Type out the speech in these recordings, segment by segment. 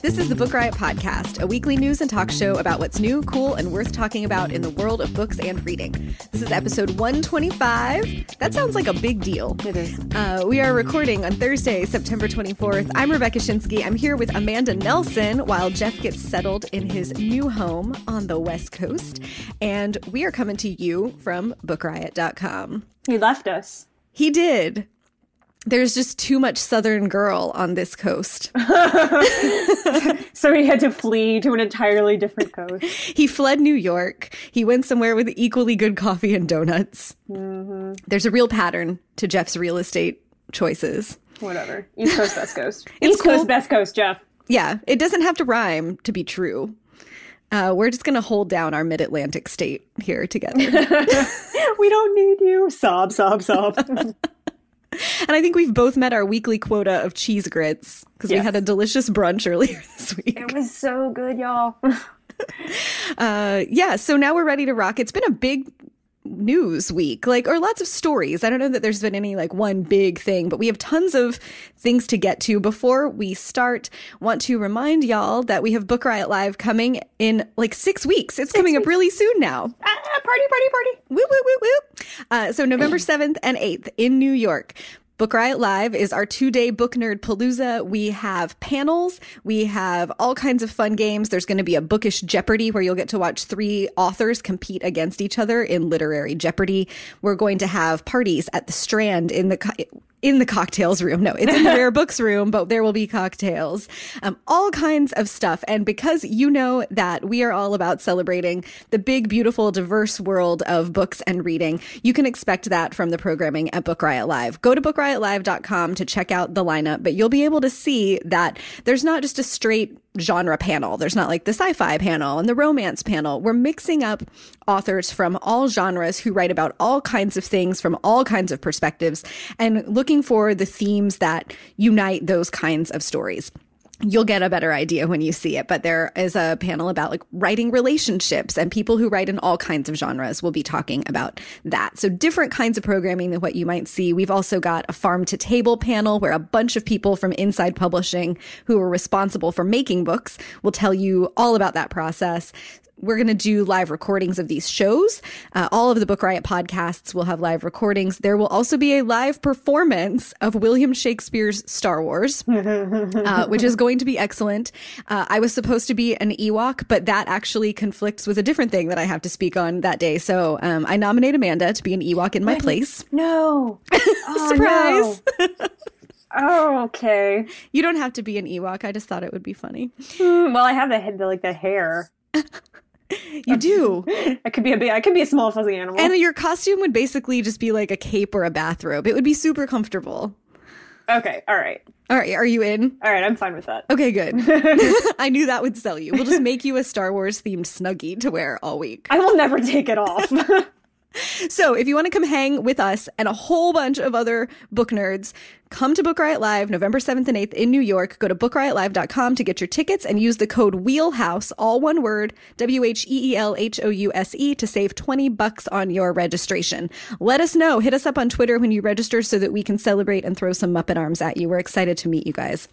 This is the Book Riot Podcast, a weekly news and talk show about what's new, cool, and worth talking about in the world of books and reading. This is episode 125. That sounds like a big deal. It is. Uh, we are recording on Thursday, September 24th. I'm Rebecca Schinsky. I'm here with Amanda Nelson while Jeff gets settled in his new home on the West Coast. And we are coming to you from bookriot.com. He left us. He did. There's just too much Southern girl on this coast. So he had to flee to an entirely different coast. He fled New York. He went somewhere with equally good coffee and donuts. Mm-hmm. There's a real pattern to Jeff's real estate choices. Whatever. East Coast, West Coast. It's East cool. Coast, West Coast, Jeff. Yeah, it doesn't have to rhyme to be true. Uh, we're just going to hold down our mid Atlantic state here together. We don't need you. Sob, sob, sob. and I think we've both met our weekly quota of cheese grits because we had a delicious brunch earlier this week. it was so good, y'all. Uh, yeah, so now we're ready to rock. It's been a big news week, like, or lots of stories. I don't know that there's been any like one big thing, but we have tons of things to get to. Before we start, want to remind y'all that we have Book Riot Live coming in like six weeks. It's coming up really soon now. ah, party, party, party. Woo, woo, woo, woo. Uh, so November 7th and 8th in New York. Book Riot Live is our two day book nerd palooza. We have panels. We have all kinds of fun games. There's going to be a bookish Jeopardy where you'll get to watch three authors compete against each other in literary Jeopardy. We're going to have parties at the Strand in the, in the cocktails room. No, it's in the rare books room, but there will be cocktails, um, all kinds of stuff. And because you know that we are all about celebrating the big, beautiful, diverse world of books and reading, you can expect that from the programming at Book Riot Live. Go to bookriotlive.com to check out the lineup, but you'll be able to see that there's not just a straight genre panel. There's not like the sci-fi panel and the romance panel. We're mixing up authors from all genres who write about all kinds of things from all kinds of perspectives and looking for the themes that unite those kinds of stories. You'll get a better idea when you see it, but there is a panel about like writing relationships and people who write in all kinds of genres will be talking about that. So different kinds of programming than what you might see. We've also got a farm to table panel where a bunch of people from inside publishing who are responsible for making books will tell you all about that process. We're going to do live recordings of these shows. Uh, all of the Book Riot podcasts will have live recordings. There will also be a live performance of William Shakespeare's Star Wars, uh, which is going to be excellent. Uh, I was supposed to be an Ewok, but that actually conflicts with a different thing that I have to speak on that day. So um, I nominate Amanda to be an Ewok in my place. No. Oh, Surprise! no. Oh, okay. You don't have to be an Ewok. I just thought it would be funny. Hmm, well, I have the head, the, like the hair. You do. I could be a big. I could be a small fuzzy animal. And your costume would basically just be like a cape or a bathrobe. It would be super comfortable. okay. All right. All right, are you in? All right. I'm fine with that. Okay, good. I knew that would sell you. We'll just make you a Star Wars themed snuggie to wear all week. I will never take it off. So, if you want to come hang with us and a whole bunch of other book nerds, come to Book Riot Live November 7th and 8th in New York. Go to bookriotlive.com to get your tickets and use the code WHEELHOUSE, all one word, W H E E L H O U S E, to save 20 bucks on your registration. Let us know. Hit us up on Twitter when you register so that we can celebrate and throw some Muppet arms at you. We're excited to meet you guys.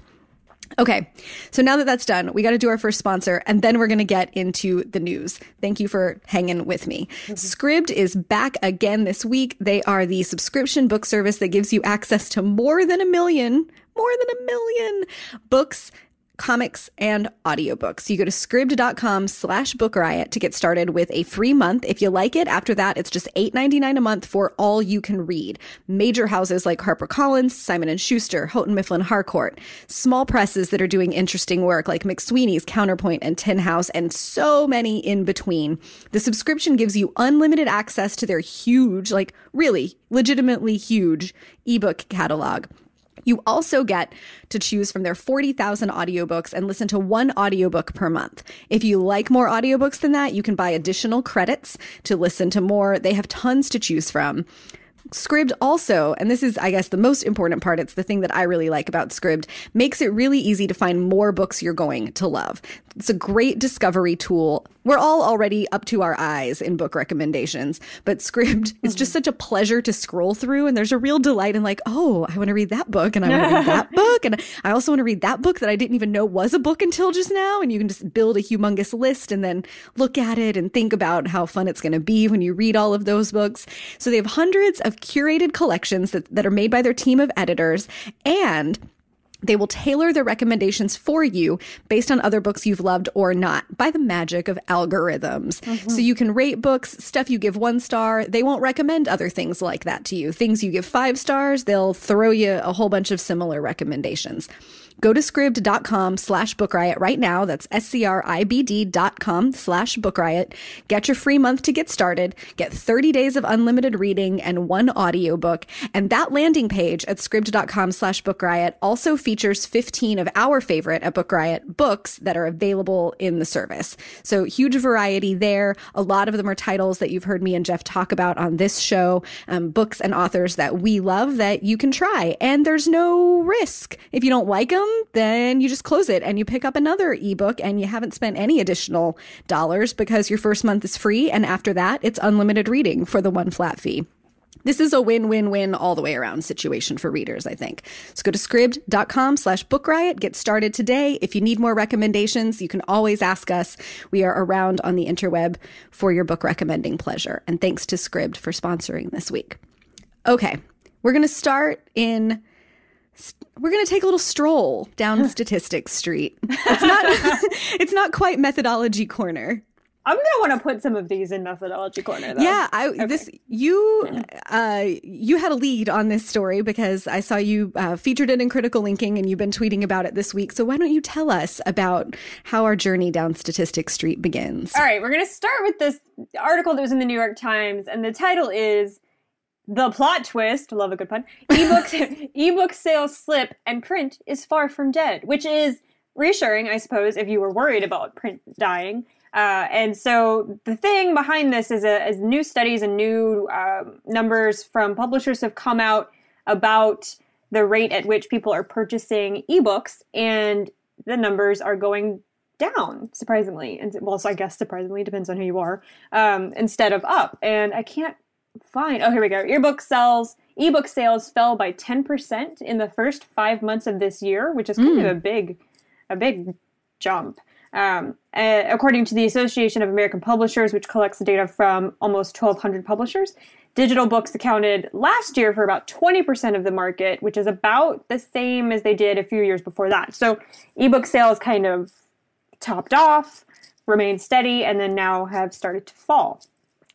Okay, so now that that's done, we got to do our first sponsor, and then we're going to get into the news. Thank you for hanging with me. Mm-hmm. Scribd is back again this week. They are the subscription book service that gives you access to more than a million, more than a million books comics, and audiobooks. You go to scribd.com slash book riot to get started with a free month. If you like it, after that, it's just $8.99 a month for all you can read. Major houses like HarperCollins, Simon & Schuster, Houghton Mifflin Harcourt, small presses that are doing interesting work like McSweeney's, Counterpoint, and Tin House, and so many in between. The subscription gives you unlimited access to their huge, like really legitimately huge ebook catalog. You also get to choose from their 40,000 audiobooks and listen to one audiobook per month. If you like more audiobooks than that, you can buy additional credits to listen to more. They have tons to choose from. Scribd also, and this is, I guess, the most important part, it's the thing that I really like about Scribd, makes it really easy to find more books you're going to love. It's a great discovery tool. We're all already up to our eyes in book recommendations, but Scribd, it's just mm-hmm. such a pleasure to scroll through. And there's a real delight in, like, oh, I want to read that book and I want to read that book. And I also want to read that book that I didn't even know was a book until just now. And you can just build a humongous list and then look at it and think about how fun it's going to be when you read all of those books. So they have hundreds of curated collections that, that are made by their team of editors and they will tailor their recommendations for you based on other books you've loved or not by the magic of algorithms. Mm-hmm. So you can rate books, stuff you give one star. They won't recommend other things like that to you. Things you give five stars, they'll throw you a whole bunch of similar recommendations. Go to scribd.com slash book riot right now. That's S-C-R-I-B-D dot com slash book riot. Get your free month to get started. Get 30 days of unlimited reading and one audiobook. And that landing page at scribd.com slash book riot also features 15 of our favorite at Book Riot books that are available in the service. So huge variety there. A lot of them are titles that you've heard me and Jeff talk about on this show, um, books and authors that we love that you can try. And there's no risk. If you don't like them, then you just close it and you pick up another ebook and you haven't spent any additional dollars because your first month is free. And after that, it's unlimited reading for the one flat fee. This is a win-win-win all the way around situation for readers, I think. So go to scribd.com slash book riot. Get started today. If you need more recommendations, you can always ask us. We are around on the interweb for your book recommending pleasure. And thanks to Scribd for sponsoring this week. Okay. We're going to start in we're going to take a little stroll down Statistics Street. It's not it's not quite methodology corner. I'm gonna want to put some of these in methodology corner. Though. Yeah, I okay. this you uh, you had a lead on this story because I saw you uh, featured it in critical linking and you've been tweeting about it this week. So why don't you tell us about how our journey down Statistics Street begins? All right, we're gonna start with this article that was in the New York Times, and the title is the plot twist, love a good pun. Ebook ebook sales slip and print is far from dead, which is reassuring, I suppose, if you were worried about print dying. Uh, and so the thing behind this is, a, is new studies and new um, numbers from publishers have come out about the rate at which people are purchasing ebooks, and the numbers are going down surprisingly and well so i guess surprisingly depends on who you are um, instead of up and i can't fine. Oh, here we go. Ebook sales, ebook sales fell by 10% in the first five months of this year, which is kind mm. of a big, a big jump. Um, uh, according to the Association of American Publishers, which collects the data from almost 1,200 publishers, digital books accounted last year for about 20% of the market, which is about the same as they did a few years before that. So ebook sales kind of topped off, remained steady, and then now have started to fall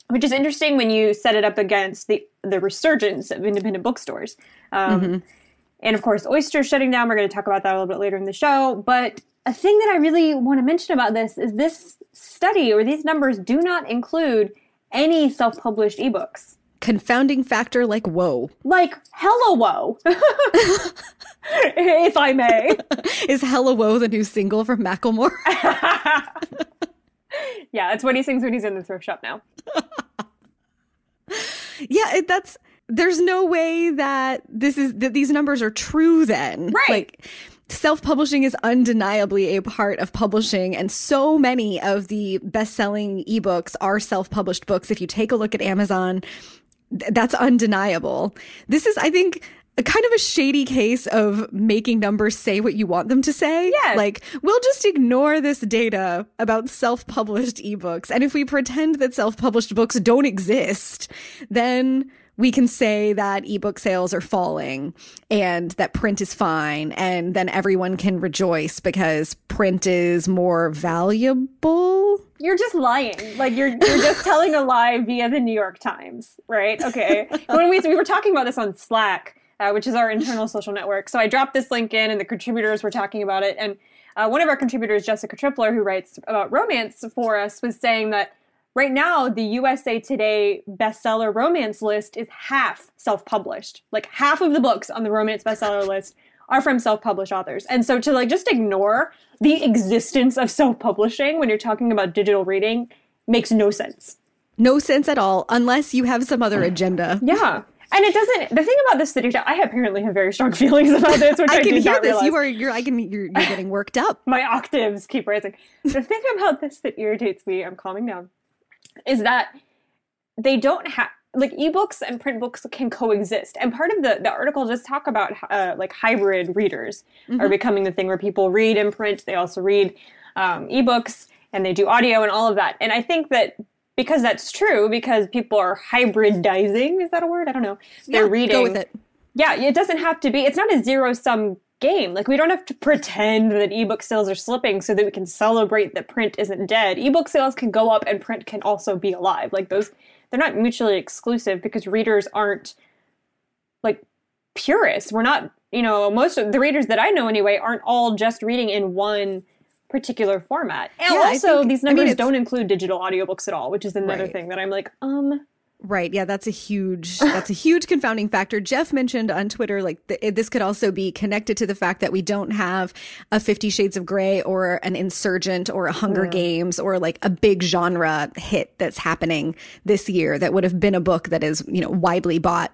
which is interesting when you set it up against the the resurgence of independent bookstores. Um, mm-hmm. And of course, Oyster shutting down. We're going to talk about that a little bit later in the show. But a thing that I really want to mention about this is this study or these numbers do not include any self published ebooks. Confounding factor like whoa. Like hello whoa. if I may. is Hello Whoa the new single from Macklemore? Yeah, that's what he sings when he's in the thrift shop now. yeah, it, that's there's no way that this is that these numbers are true then. Right. Like self-publishing is undeniably a part of publishing and so many of the best-selling ebooks are self-published books if you take a look at Amazon that's undeniable. This is I think a kind of a shady case of making numbers say what you want them to say. Yeah. Like, we'll just ignore this data about self published ebooks. And if we pretend that self published books don't exist, then we can say that ebook sales are falling and that print is fine. And then everyone can rejoice because print is more valuable. You're just lying. Like you're you're just telling a lie via the New York Times, right? Okay. when we we were talking about this on Slack, uh, which is our internal social network. So I dropped this link in, and the contributors were talking about it. And uh, one of our contributors, Jessica Tripler, who writes about romance for us, was saying that right now the USA Today bestseller romance list is half self-published. Like half of the books on the romance bestseller list are from self-published authors. And so to like just ignore the existence of self-publishing when you're talking about digital reading makes no sense. No sense at all unless you have some other agenda. Yeah. And it doesn't. The thing about this city, I apparently have very strong feelings about this. Which I, I can hear this. Realize. You are. You're. I can. You're, you're getting worked up. My octaves keep rising. the thing about this that irritates me, I'm calming down, is that they don't have like ebooks and print books can coexist. And part of the the article just talk about uh, like hybrid readers mm-hmm. are becoming the thing where people read in print, they also read um, ebooks, and they do audio and all of that. And I think that because that's true because people are hybridizing is that a word? I don't know. They're yeah, reading go with it. Yeah it doesn't have to be it's not a zero sum game. Like we don't have to pretend that ebook sales are slipping so that we can celebrate that print isn't dead. Ebook sales can go up and print can also be alive. Like those they're not mutually exclusive because readers aren't like purists. We're not you know most of the readers that i know anyway aren't all just reading in one particular format. And yeah, also, think, these numbers I mean, don't include digital audiobooks at all, which is another right. thing that I'm like, um. Right. Yeah, that's a huge that's a huge confounding factor. Jeff mentioned on Twitter like th- this could also be connected to the fact that we don't have a 50 Shades of Grey or an Insurgent or a Hunger Games or like a big genre hit that's happening this year that would have been a book that is, you know, widely bought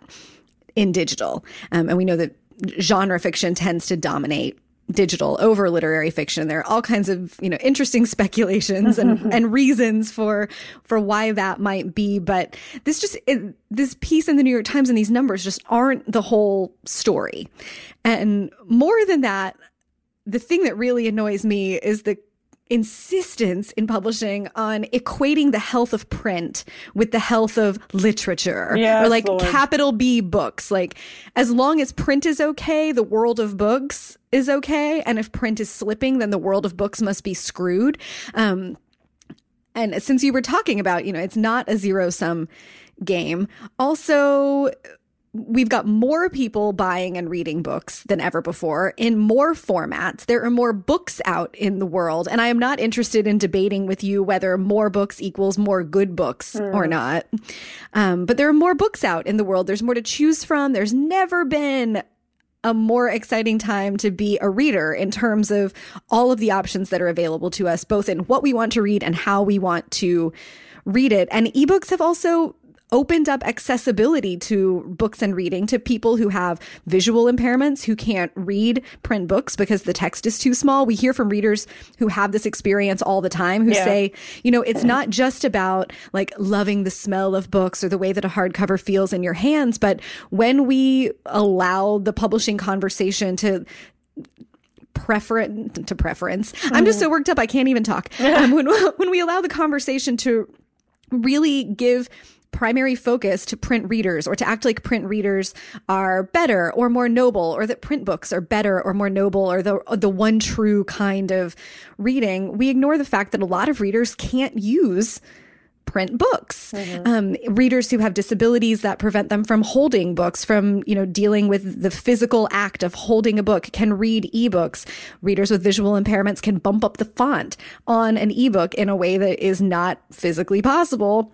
in digital. Um, and we know that genre fiction tends to dominate digital over literary fiction. There are all kinds of, you know, interesting speculations and, and reasons for, for why that might be. But this just, it, this piece in the New York Times and these numbers just aren't the whole story. And more than that, the thing that really annoys me is the insistence in publishing on equating the health of print with the health of literature yes, or like Lord. capital B books. Like as long as print is okay, the world of books is okay. And if print is slipping, then the world of books must be screwed. Um, and since you were talking about, you know, it's not a zero sum game. Also, we've got more people buying and reading books than ever before in more formats. There are more books out in the world. And I am not interested in debating with you whether more books equals more good books mm. or not. Um, but there are more books out in the world. There's more to choose from. There's never been a more exciting time to be a reader in terms of all of the options that are available to us, both in what we want to read and how we want to read it. And ebooks have also opened up accessibility to books and reading to people who have visual impairments who can't read print books because the text is too small. We hear from readers who have this experience all the time who yeah. say, you know, it's not just about like loving the smell of books or the way that a hardcover feels in your hands, but when we allow the publishing conversation to preference to preference. Mm. I'm just so worked up I can't even talk. Um, when when we allow the conversation to really give primary focus to print readers or to act like print readers are better or more noble or that print books are better or more noble or the the one true kind of reading we ignore the fact that a lot of readers can't use print books. Mm-hmm. Um, readers who have disabilities that prevent them from holding books, from you know dealing with the physical act of holding a book, can read ebooks. Readers with visual impairments can bump up the font on an ebook in a way that is not physically possible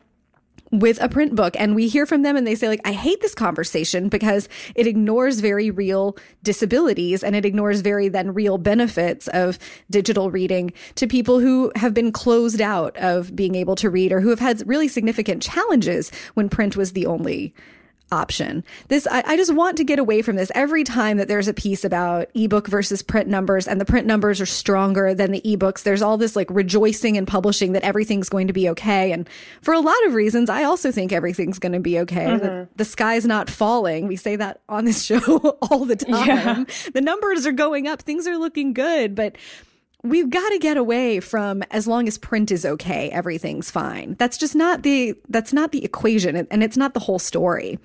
with a print book and we hear from them and they say like i hate this conversation because it ignores very real disabilities and it ignores very then real benefits of digital reading to people who have been closed out of being able to read or who have had really significant challenges when print was the only option. This, I, I, just want to get away from this. Every time that there's a piece about ebook versus print numbers and the print numbers are stronger than the ebooks, there's all this like rejoicing and publishing that everything's going to be okay. And for a lot of reasons, I also think everything's going to be okay. Mm-hmm. The, the, sky's not falling. We say that on this show all the time. Yeah. The numbers are going up. Things are looking good, but we've got to get away from as long as print is okay everything's fine that's just not the that's not the equation and it's not the whole story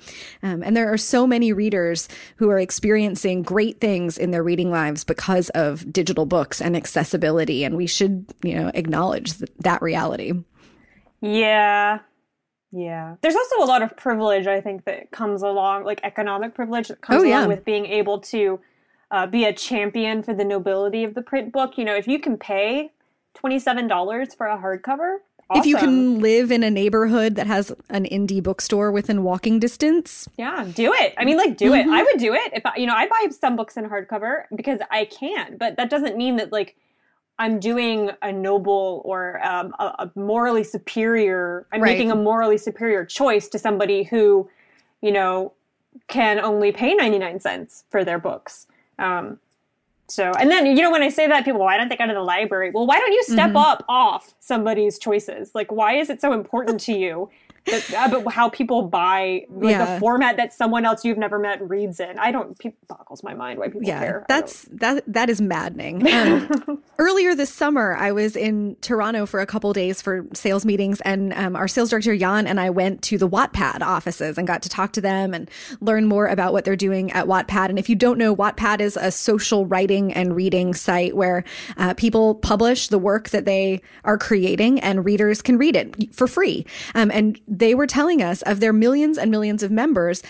um, and there are so many readers who are experiencing great things in their reading lives because of digital books and accessibility and we should you know acknowledge th- that reality yeah yeah. There's also a lot of privilege, I think, that comes along, like economic privilege that comes oh, yeah. along with being able to uh, be a champion for the nobility of the print book. You know, if you can pay $27 for a hardcover If you can live in a neighborhood that has an indie bookstore within walking distance, Yeah, do it. I mean, like, do it. Mm-hmm. I would do it if I, you know, I buy some books in hardcover because I can, but that doesn't mean that like I'm doing a noble or um, a, a morally superior. I'm Right. making a morally superior choice to somebody who, you know, can only pay 99 cents for their books. Um, so, and then, you know, when I say that, people, why don't they go to the library? Well, why don't you step up off somebody's choices? Like, why is it so important to you that, about how people buy, like Yeah. the format that someone else you've never met reads in? I don't, boggles my mind why people yeah, care. That's that that is maddening. Um, earlier this summer, I was in Toronto for a couple days for sales meetings, and um, our sales director Jan and I went to the Wattpad offices and got to talk to them and learn more about what they're doing at Wattpad. And if you don't know, Wattpad is a social writing and reading site where uh, people publish the work that they are creating, and readers can read it for free. Um, and they were telling us of their millions and millions of members.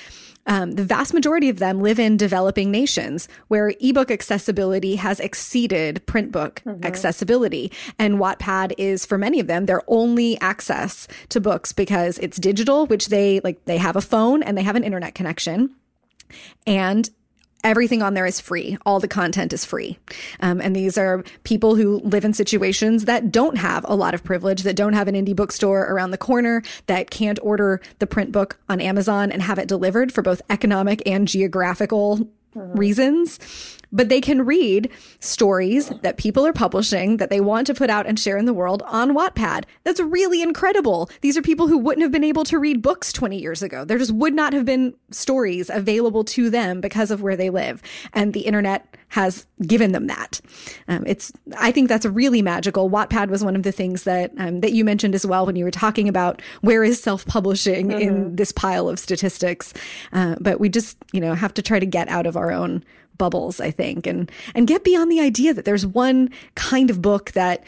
Um, the vast majority of them live in developing nations where ebook accessibility has exceeded print book accessibility. And Wattpad is, for many of them, their only access to books because it's digital, which they like, they have a phone and they have an internet connection. And everything on there is free. All the content is free. Um, and these are people who live in situations that don't have a lot of privilege, that don't have an indie bookstore around the corner, that can't order the print book on Amazon and have it delivered for both economic and geographical reasons. But they can read stories that people are publishing that they want to put out and share in the world on Wattpad. That's really incredible. These are people who wouldn't have been able to read books 20 years ago. There just would not have been stories available to them because of where they live. And the internet has given them that. Um, it's, I think that's really magical. Wattpad was one of the things that, um, that you mentioned as well when you were talking about where is self-publishing in this pile of statistics. Uh, but we just, you know, have to try to get out of our own bubbles, I think, and and get beyond the idea that there's one kind of book that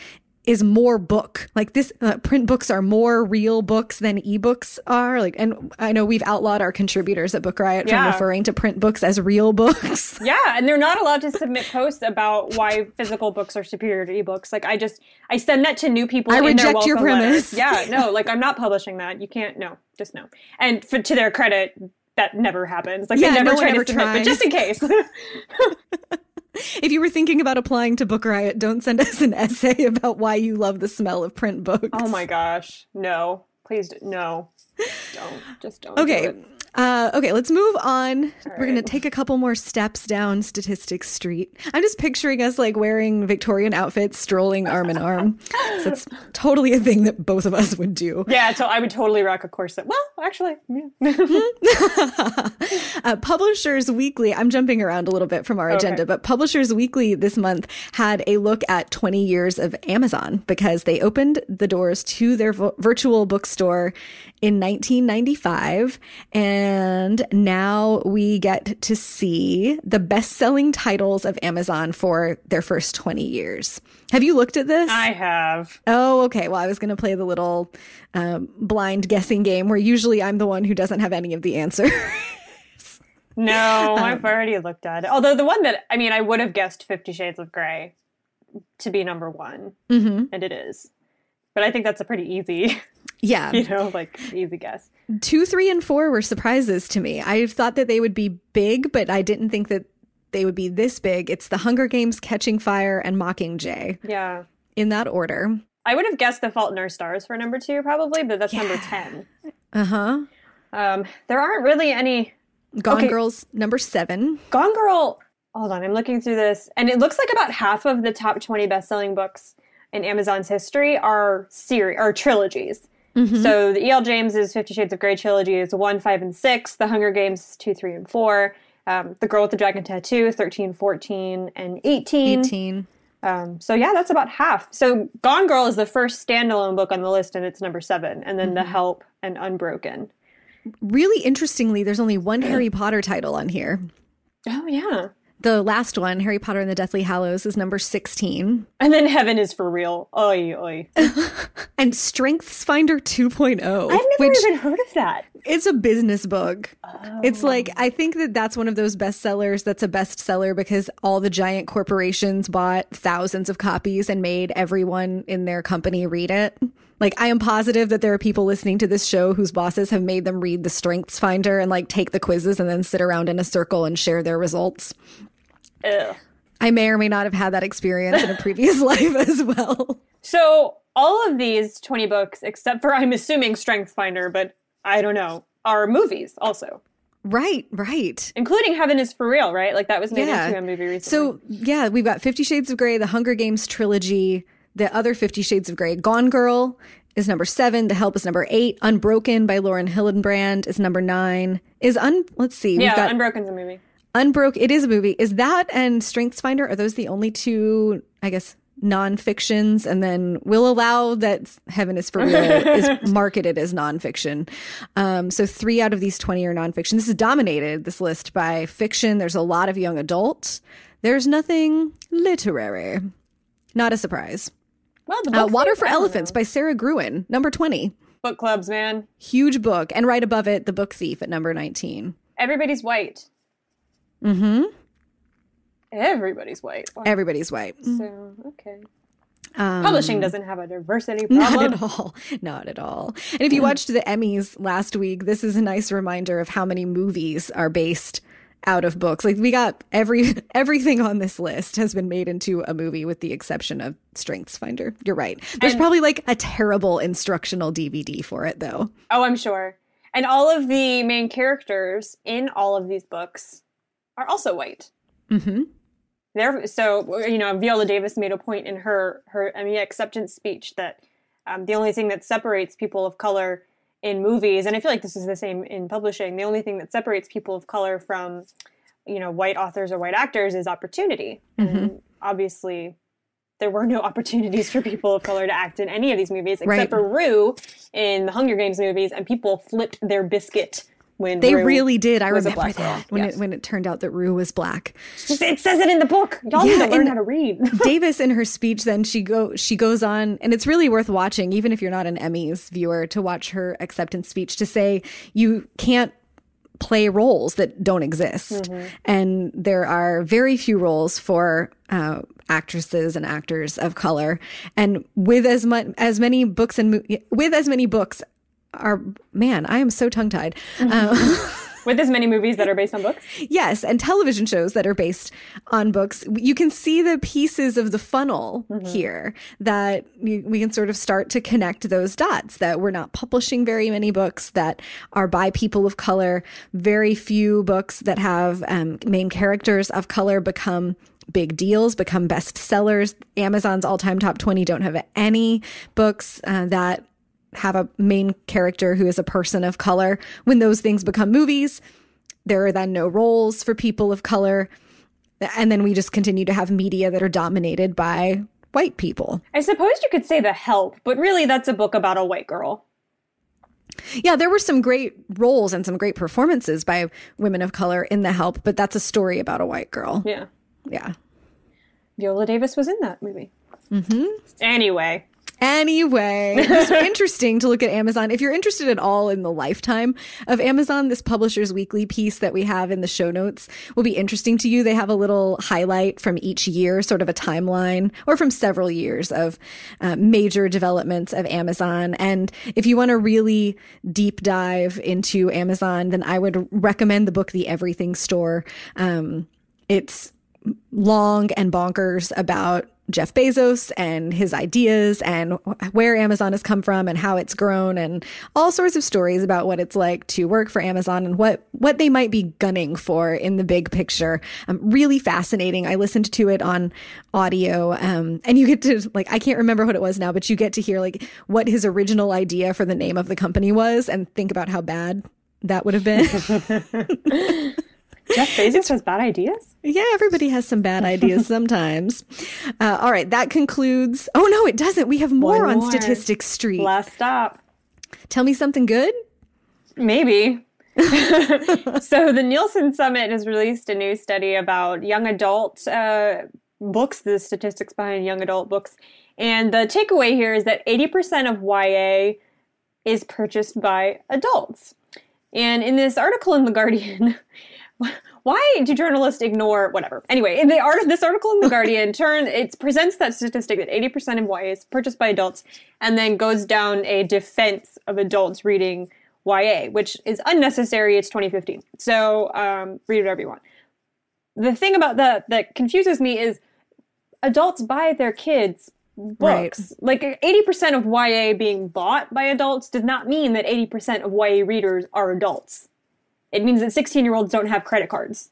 is more book. Like this, uh, print books are more real books than ebooks are. Like, and I know we've outlawed our contributors at Book Riot from Yeah. referring to print books as real books. Yeah, and they're not allowed to submit posts about why physical books are superior to ebooks. Like I just I send that to new people. I reject your welcome letters. premise. Yeah, no, like I'm not publishing that. You can't. No, just no. And for, to their credit, that never happens. Like Yeah, they never no try to submit, but just in case. if you were thinking about applying to Book Riot, don't send us an essay about why you love the smell of print books. oh my gosh, no, please, no, don't, just don't. do Okay. it. Uh, okay, let's move on. We're going to take a couple more steps down Statistics Street. I'm just picturing us like wearing Victorian outfits, strolling arm in arm. so it's totally a thing that both of us would do. Yeah, so I would totally rock a corset. Well, actually, yeah. Uh, Publishers Weekly, I'm jumping around a little bit from our agenda, but Publishers Weekly this month had a look at 20 years of Amazon because they opened the doors to their vo- virtual bookstore in 1995. And now we get to see the best selling titles of Amazon for their first 20 years. Have you looked at this? I have. Oh, okay. Well, I was going to play the little um, blind guessing game where usually I'm the one who doesn't have any of the answers. No, Um, I've already looked at it. Although the one that I mean, I would have guessed Fifty Shades of Grey to be number one, hmm and it is. But I think that's a pretty easy, Yeah. you know, like easy guess. Two, three, and four were surprises to me. I thought that they would be big, but I didn't think that they would be this big. It's The Hunger Games, Catching Fire, and Mockingjay Yeah, in that order. I would have guessed The Fault in Our Stars for number two, probably, but that's number ten. Uh huh. Um, there aren't really any. Gone Okay. Girls, number seven. Gone Girl. Hold on, I'm looking through this, and it looks like about half of the top twenty best-selling books in Amazon's history are series or trilogies. So the E.L. James's Fifty Shades of Grey trilogy is one, five, and six. The Hunger Games two, three, and four. Um, the Girl with the Dragon Tattoo, 13, 14, and 18. 18. Um, so yeah, that's about half. So Gone Girl is the first standalone book on the list, and it's number seven. And then The Help and Unbroken. Really interestingly, there's only one Harry Potter title on here. Oh yeah. The last one, Harry Potter and the Deathly Hallows, is number 16. And then Heaven is for real. Oi, oi. And Strengths Finder 2.0. I've never even heard of that. It's a business book. Oh. It's like I think that that's one of those bestsellers that's a bestseller because all the giant corporations bought thousands of copies and made everyone in their company read it. Like I am positive that there are people listening to this show whose bosses have made them read the Strengths Finder and like take the quizzes and then sit around in a circle and share their results. Ugh. I may or may not have had that experience in a previous life as well. So all of these 20 books, except for I'm assuming Strength Finder, but I don't know, are movies also. Right, right. Including Heaven is for Real, right? Like that was made Yeah. into a movie recently. So yeah, we've got Fifty Shades of Grey, the Hunger Games trilogy, the other Fifty Shades of Grey. Gone Girl is number seven. The Help is number eight. Unbroken by Lauren Hillenbrand is number nine. Is un let's see, yeah, we've got Unbroken's a movie. Unbroke. It is a movie. Is that and Strengths Finder? Are those the only two? I guess non-fictions and then we'll allow that heaven is for real is marketed as nonfiction um, so three out of these 20 are nonfiction this is dominated this list by fiction there's a lot of young adult there's nothing literary not a surprise Well, the uh, water for elephants by sara gruen number 20 book clubs, man. huge book and right above it the book thief at number 19 Everybody's white. Mm-hmm Everybody's white. Wow. everybody's white so okay. um, Publishing doesn't have a diversity Not problem. at all. Not at all. And if you watched the Emmys last week, this is a nice reminder of how many movies are based out of books. Like we got every everything on this list has been made into a movie with the exception of Strengths Finder. You're right. There's And- probably like a terrible instructional DVD for it though. Oh, I'm sure. And all of the main characters in all of these books are also white. Mhm. There, so you know, Viola Davis made a point in her her Emmy acceptance speech that um, the only thing that separates people of color in movies, and I feel like this is the same in publishing, the only thing that separates people of color from you know white authors or white actors is opportunity. And obviously, there were no opportunities for people of color to act in any of these movies except Right. for Rue in the Hunger Games movies, and people flipped their biscuit when They Rue really did. I remember that when Yes. it when it turned out that Rue was black. It says it in the book. Y'all Yeah, need to learn how to read. Davis in her speech then she go she goes on and it's really worth watching even if you're not an Emmys viewer to watch her acceptance speech to say you can't play roles that don't exist and there are very few roles for uh, actresses and actors of color and with as much as many books and mo- with as many books are man I am so tongue tied With as many movies that are based on books. Yes, and television shows that are based on books. You can see the pieces of the funnel here that we can sort of start to connect those dots that we're not publishing very many books that are by people of color. Very few books that have um, main characters of color become big deals, become bestsellers. Amazon's all time top 20 don't have any books uh, that have a main character who is a person of color. When those things become movies, there are then no roles for people of color. And then we just continue to have media that are dominated by white people. I suppose you could say The Help, but really that's a book about a white girl. Yeah, there were some great roles and some great performances by women of color in The Help, but that's a story about a white girl. Yeah. Yeah. Viola Davis was in that movie. Mm-hmm. Anyway, Anyway, it's interesting to look at Amazon. If you're interested at all in the lifetime of Amazon, this Publishers Weekly piece that we have in the show notes will be interesting to you. They have a little highlight from each year, sort of a timeline, or from several years of uh, major developments of Amazon. And if you want to really deep dive into Amazon, then I would recommend the book, The Everything Store. Um, it's long and bonkers about Jeff Bezos and his ideas and where Amazon has come from and how it's grown and all sorts of stories about what it's like to work for Amazon and what what they might be gunning for in the big picture. Um, really fascinating. I listened to it on audio um, and you get to like I can't remember what it was now, but you get to hear like what his original idea for the name of the company was and think about how bad that would have been. Jeff Bezos has bad ideas. Yeah, everybody has some bad ideas sometimes. Uh, all right, that concludes. Oh, no, it doesn't. We have more One on. Statistics Street. Last stop. Tell me something good. Maybe. so the Nielsen Summit has released a new study about young adult uh, books, the statistics behind young adult books. And the takeaway here is that 80% of YA is purchased by adults. And in this article in The Guardian, why do journalists ignore whatever? Anyway, in the art this article in The Guardian turn it presents that statistic that 80% of YA is purchased by adults and then goes down a defense of adults reading YA, which is unnecessary. It's 2015. So um, read whatever you want. The thing about that that confuses me is adults buy their kids books. Right. Like 80% of YA being bought by adults does not mean that 80% of YA readers are adults. It means that 16 year olds don't have credit cards.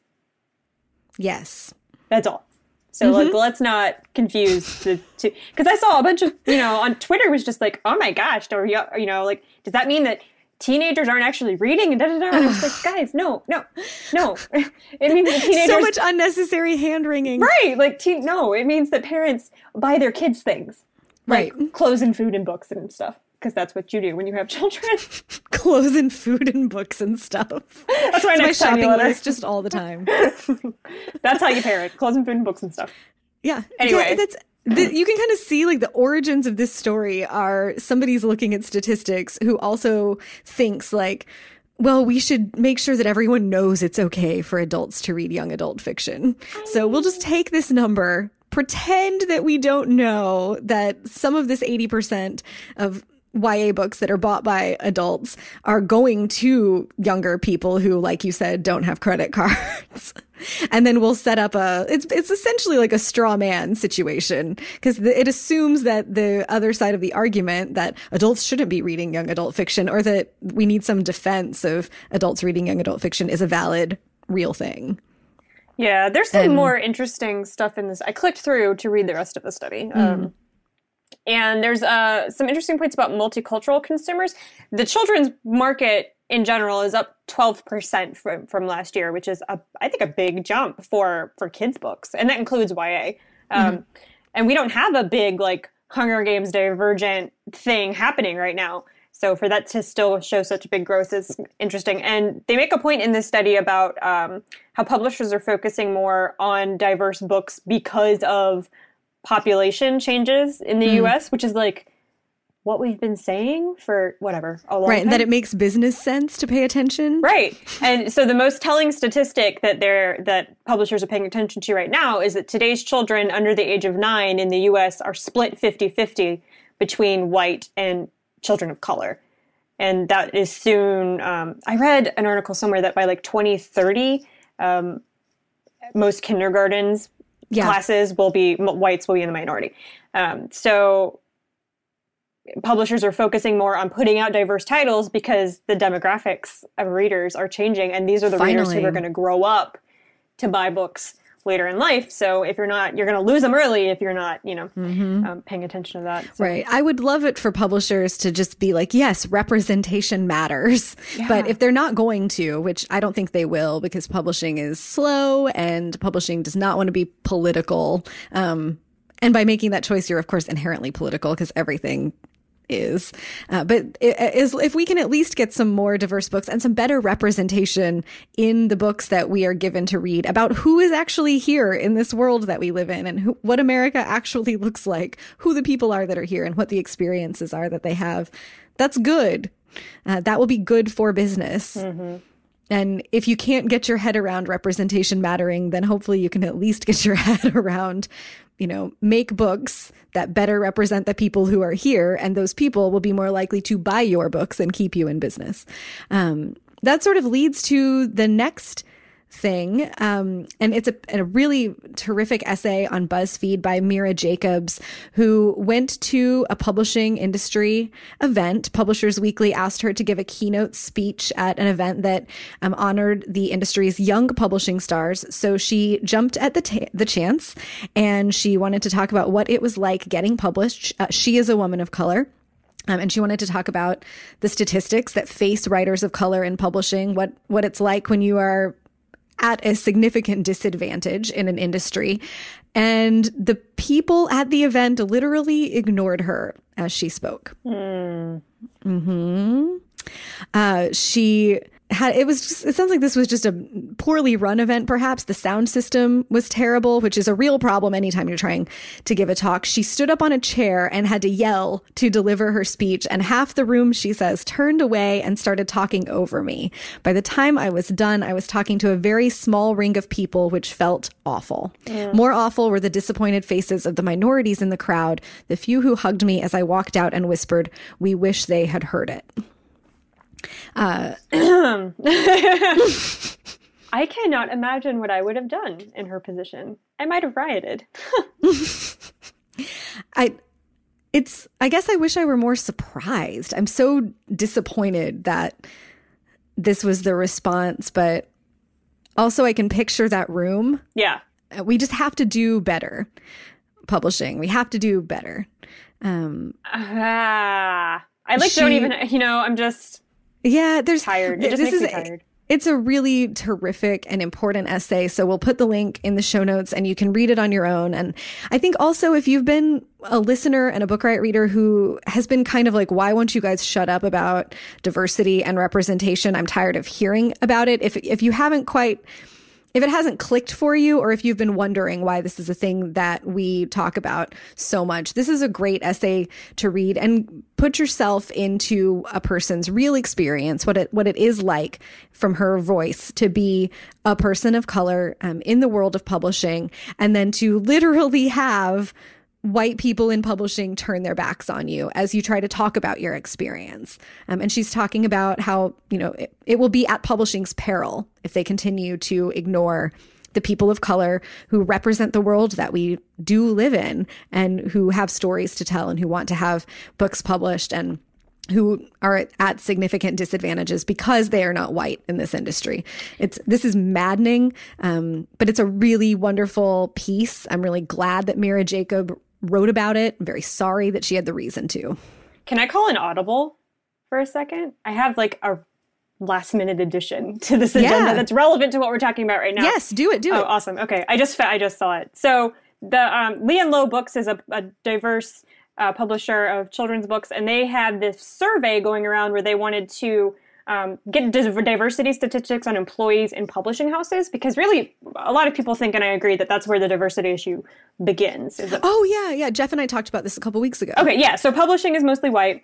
Yes. That's all. So mm-hmm. like let's not confuse the two because I saw a bunch of you know on Twitter was just like oh my gosh you, you know like does that mean that teenagers aren't actually reading and da da da. I was like, guys, no, no, no. It means that teenagers so much unnecessary hand wringing. Right, like teen. No, it means that parents buy their kids things, like right. clothes and food and books and stuff. Because that's what you do when you have children. clothes and food and books and stuff. That's my, my shopping list just all the time. that's how you parent: clothes and food and books and stuff. Yeah. Anyway, yeah, that's the, you can kind of see like the origins of this story are somebody's looking at statistics who also thinks like well, we should make sure that everyone knows it's okay for adults to read young adult fiction. So we'll just take this number, pretend that we don't know that some of this 80% of YA books that are bought by adults are going to younger people who, like you said, don't have credit cards. and then we'll set up a it's it's essentially like a straw man situation because it assumes that the other side of the argument that adults shouldn't be reading young adult fiction or that we need some defense of adults reading young adult fiction is a valid real thing. Yeah, there's some and, more interesting stuff in this. I clicked through to read the rest of the study. Mm. Um, and there's uh, some interesting points about multicultural consumers. The children's market in general is up 12% from, from last year, which is, a, I think, a big jump for, for kids' books. And that includes YA. Um, mm-hmm. And we don't have a big, like, Hunger Games divergent thing happening right now. So for that to still show such big growth is interesting. And they make a point in this study about um, how publishers are focusing more on diverse books because of population changes in the mm. US, which is like what we've been saying for whatever a long right time. that it makes business sense to pay attention right and so the most telling statistic that they're that publishers are paying attention to right now is that today's children under the age of nine in the us are split 50-50 between white and children of color and that is soon um, i read an article somewhere that by like 2030 um, most kindergartens yeah. classes will be whites will be in the minority. Um, so publishers are focusing more on putting out diverse titles because the demographics of readers are changing, and these are the Finally. readers who are going to grow up to buy books later in life. So if you're not, you're going to lose them early if you're not, you know, mm-hmm. um, paying attention to that. So. Right. I would love it for publishers to just be like, yes, representation matters. Yeah. But if they're not going to, which I don't think they will because publishing is slow and publishing does not want to be political. Um, and by making that choice, you're of course inherently political because everything is. Uh, but it, is, if we can at least get some more diverse books and some better representation in the books that we are given to read about who is actually here in this world that we live in and who, what America actually looks like, who the people are that are here and what the experiences are that they have, that's good. Uh, that will be good for business. Mm-hmm. And if you can't get your head around representation mattering, then hopefully you can at least get your head around you know, make books that better represent the people who are here, and those people will be more likely to buy your books and keep you in business. Um, that sort of leads to the next thing. Um, and it's a, a, really terrific essay on BuzzFeed by Mira Jacobs, who went to a publishing industry event. Publishers Weekly asked her to give a keynote speech at an event that um, honored the industry's young publishing stars. So she jumped at the, the chance and she wanted to talk about what it was like getting published. Uh, she is a woman of color. Um, and she wanted to talk about the statistics that face writers of color in publishing, what what it's like when you are at a significant disadvantage in an industry. And the people at the event literally ignored her as she spoke. Mm. hmm Uh, she had it was just it sounds like this was just a poorly run event perhaps. The sound system was terrible which is a real problem anytime you're trying to give a talk. She stood up on a chair and had to yell to deliver her speech and half the room she says turned away and started talking over me. By the time i was done i was talking to a very small ring of people which felt awful. Mm. More awful were the disappointed faces of the minorities in the crowd. The few who hugged me as i walked out and whispered we wish they had heard it I cannot imagine what I would have done in her position. I might have rioted. I it's I guess I wish I were more surprised. I'm so disappointed that this was the response, but also I can picture that room. yeah. We just have to do better. Publishing. We have to do better. Um Ah. I like She- don't even you know, I'm just yeah, there's tired. It this is tired. It's a really terrific and important essay. So we'll put the link in the show notes and you can read it on your own. And I think also if you've been a listener and a book right reader who has been kind of like, why won't you guys shut up about diversity and representation? I'm tired of hearing about it. If, if you haven't quite if it hasn't clicked for you or if you've been wondering why this is a thing that we talk about so much, this is a great essay to read and put yourself into a person's real experience, what it what it is like from her voice to be a person of color um, in the world of publishing, and then to literally have white people in publishing turn their backs on you as you try to talk about your experience. Um, and she's talking about how, you know, it, it will be at publishing's peril if they continue to ignore the people of color who represent the world that we do live in and who have stories to tell and who want to have books published and who are at significant disadvantages because they are not white in this industry. It's this is maddening, um, but it's a really wonderful piece. I'm really glad that Mira Jacob wrote about it. I'm very sorry that she had the reason to. Can I call an audible for a second? I have like a last minute addition to this agenda Yeah. that's relevant to what we're talking about right now. Yes, do it, do Oh, it. awesome. Okay, I just I just saw it. So the um, Lee and Low Books is a, a diverse uh, publisher of children's books, and they had this survey going around where they wanted to um, get diversity statistics on employees in publishing houses because really a lot of people think, and I agree that that's where the diversity issue begins. Oh yeah, yeah. Jeff and I talked about this a couple weeks ago. Okay, yeah. So publishing is mostly white,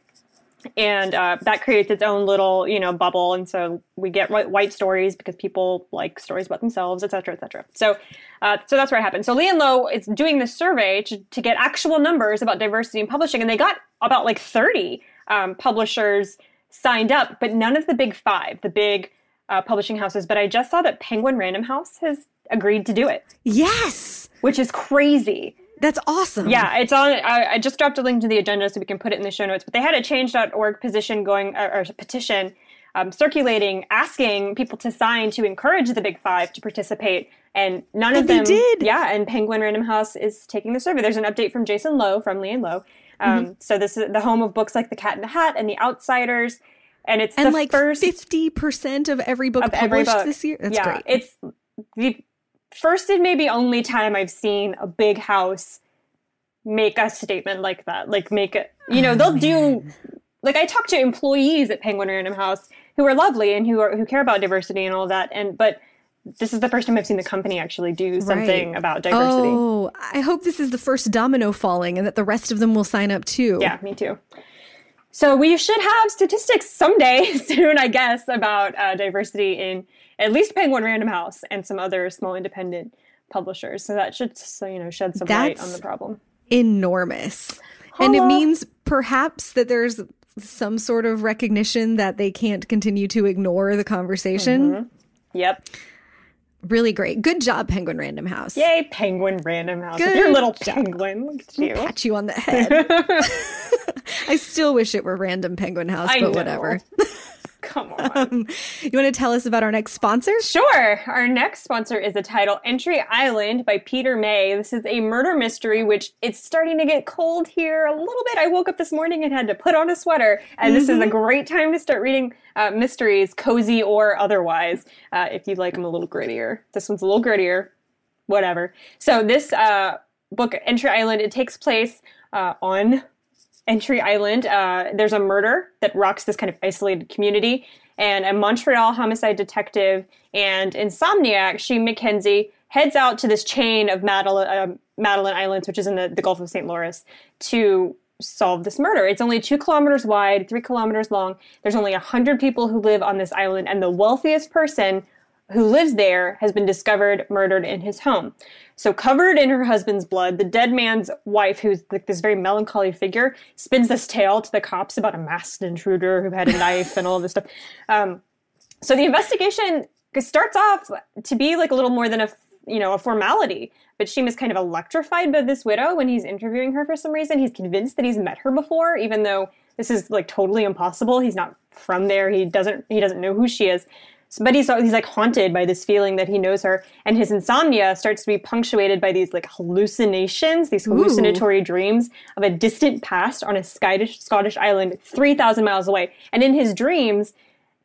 and uh, that creates its own little, you know, bubble. And so we get white, stories because people like stories about themselves, et cetera, et cetera. So, uh, so that's where it happened. So Lee and Low is doing this survey to, to get actual numbers about diversity in publishing, and they got about like thirty um, publishers signed up, but none of the big five, the big uh, publishing houses. But I just saw that Penguin Random House has agreed to do it, Yes, which is crazy. that's awesome. Yeah, it's on. I, I just dropped a link to the agenda so we can put it in the show notes. But they had a change.org position going, or, or petition um, circulating, asking people to sign to encourage the Big Five to participate, and none of And they them did. Yeah, and Penguin Random House is taking the survey. There's an update from Jason Low from Lee and Low. Um, Mm-hmm. So this is the home of books like The Cat in the Hat and The Outsiders, and it's and the like first fifty percent of every book of every published book this year. That's yeah, great. It's the first and maybe only time I've seen a big house make a statement like that. Like make it, you know, they'll do. Like I talk to employees at Penguin Random House who are lovely and who are who care about diversity and all that, and but. This is the first time I've seen the company actually do something Right. about diversity. Oh, I hope this is the first domino falling and that the rest of them will sign up too. Yeah, me too. So we should have statistics someday soon, I guess, about uh, diversity in at least Penguin Random House and some other small independent publishers. So that should, so you know, shed some light on the problem. enormous. And it means perhaps that there's some sort of recognition that they can't continue to ignore the conversation. Mm-hmm. Yep. Really great. Good job, Penguin Random House. Yay, Penguin Random House. Good Your little job. penguin. Look at you. Pat you on the head. I still wish it were Random Penguin House, I but know. whatever. Come on. You want to tell us about our next sponsor? Sure. Our next sponsor is the title Entry Island by Peter May. This is a murder mystery, which it's starting to get cold here a little bit. I woke up this morning and had to put on a sweater, and this is a great time to start reading uh, mysteries, cozy or otherwise, uh, if you like them a little grittier. This one's a little grittier. Whatever. So this uh, book, Entry Island, it takes place uh, on Entry Island. Uh, there's a murder that rocks this kind of isolated community, and a Montreal homicide detective and insomniac, Sime Mackenzie, heads out to this chain of Madeline, uh, Madeline Islands, which is in the, the Gulf of St. Lawrence, to solve this murder. It's only two kilometers wide, three kilometers long. There's only a hundred people who live on this island, and the wealthiest person who lives there has been discovered murdered in his home. So, covered in her husband's blood, the dead man's wife, who's like this very melancholy figure, spins this tale to the cops about a masked intruder who had a knife and all this stuff. Um, so, the investigation starts off to be like a little more than a you know a formality. But Sime is kind of electrified by this widow when he's interviewing her for some reason. He's convinced that he's met her before, even though this is like totally impossible. He's not from there. He doesn't he doesn't know who she is. But he's he's like haunted by this feeling that he knows her, and his insomnia starts to be punctuated by these like hallucinations, these hallucinatory Ooh. dreams of a distant past on a Scottish Scottish island three thousand miles away. And in his dreams,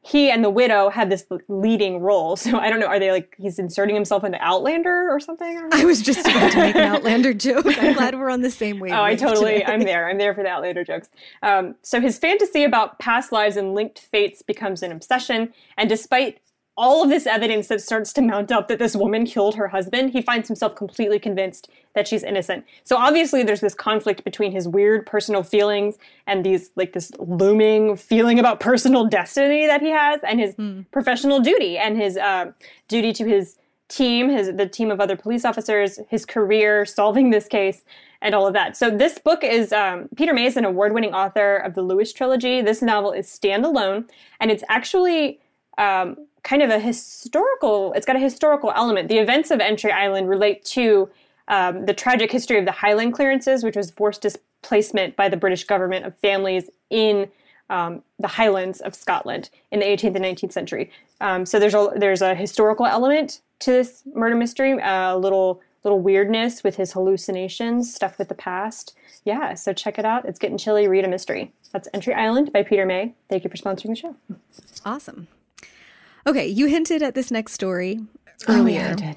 he and the widow have this leading role. So I don't know, are they like he's inserting himself into Outlander or something? I, was just about to make an Outlander joke. I'm glad we're on the same wavelength. Oh, I totally, today. I'm there. I'm there for the Outlander jokes. Um, so his fantasy about past lives and linked fates becomes an obsession, and despite all of this evidence that starts to mount up that this woman killed her husband, he finds himself completely convinced that she's innocent. So obviously there's this conflict between his weird personal feelings and these like this looming feeling about personal destiny that he has and his mm. professional duty and his uh, duty to his team, his the team of other police officers, his career solving this case and all of that. So this book is um, Peter May is an award-winning author of the Lewis trilogy. This novel is standalone, and it's actually um, kind of a historical, it's got a historical element. The events of Entry Island relate to um, the tragic history of the Highland clearances, which was forced displacement by the British government of families in um, the Highlands of Scotland in the 18th and 19th century. Um, so there's a there's a historical element to this murder mystery, a little little weirdness with his hallucinations, stuff with the past. Yeah, so check it out. It's getting chilly. Read a mystery. That's Entry Island by Peter May. Thank you for sponsoring the show. Awesome. Okay, you hinted at this next story earlier. Oh, yeah, I did.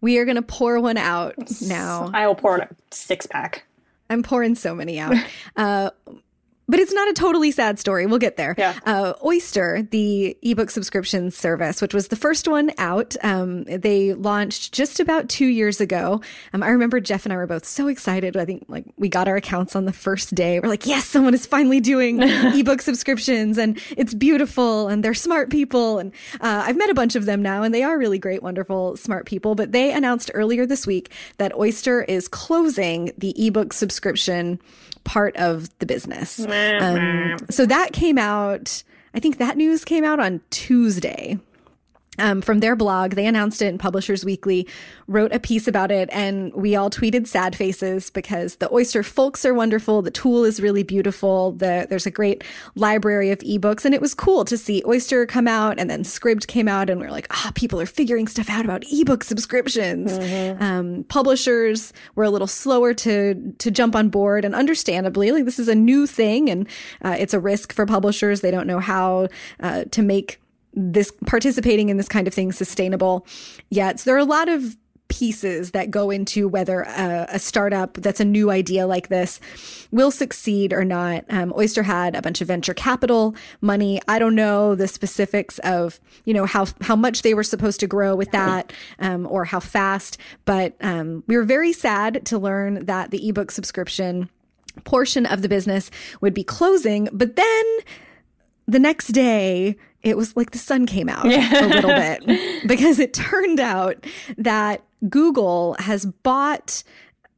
We are going to pour one out now. I will pour a six pack. I'm pouring so many out. uh, but it's not a totally sad story. We'll get there. Yeah. Uh, Oyster, the ebook subscription service, which was the first one out, um, they launched just about two years ago. Um, I remember Jeff and I were both so excited. I think like we got our accounts on the first day. We're like, yes, someone is finally doing ebook subscriptions, and it's beautiful, and they're smart people. And uh, I've met a bunch of them now, and they are really great, wonderful, smart people. But they announced earlier this week that Oyster is closing the ebook subscription part of the business. Um, so that came out, I think that news came out on Tuesday um, from their blog. They announced it in Publishers Weekly, wrote a piece about it, and we all tweeted sad faces because the Oyster folks are wonderful. The tool is really beautiful. The, there's a great library of ebooks, and it was cool to see Oyster come out, and then Scribd came out, and we are like, ah, oh, people are figuring stuff out about ebook subscriptions. Mm-hmm. Um, publishers were a little slower to to jump on board, and understandably, like this is a new thing, and uh, it's a risk for publishers. They don't know how uh, to make this participating in this kind of thing sustainable yet. So there are a lot of pieces that go into whether a, a, startup that's a new idea like this will succeed or not. Um, Oyster had a bunch of venture capital money. I don't know the specifics of you know how how much they were supposed to grow with that um, or how fast, but um, we were very sad to learn that the ebook subscription portion of the business would be closing. But then the next day it was like the sun came out yeah. a little bit because it turned out that Google has bought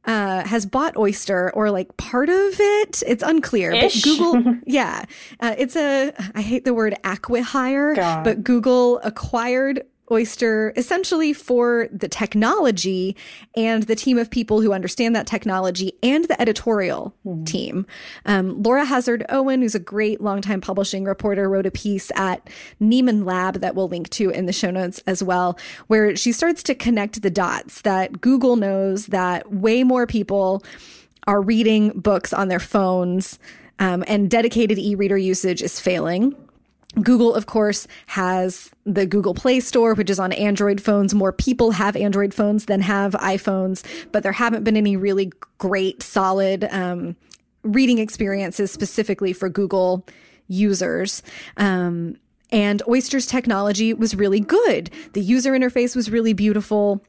uh, has bought Oyster or like part of it. It's unclear, Ish. but Google, yeah, uh, it's a. I hate the word acquihire, God. but Google acquired Oyster essentially for the technology and the team of people who understand that technology and the editorial mm-hmm. team. Um, Laura Hazard Owen, who's a great longtime publishing reporter, wrote a piece at Nieman Lab that we'll link to in the show notes as well, where she starts to connect the dots that Google knows that way more people are reading books on their phones um, and dedicated e-reader usage is failing Google, of course, has the Google Play Store, which is on Android phones. More people have Android phones than have iPhones, but there haven't been any really great, solid um, reading experiences specifically for Google users. Um, and Oyster's technology was really good. The user interface was really beautiful.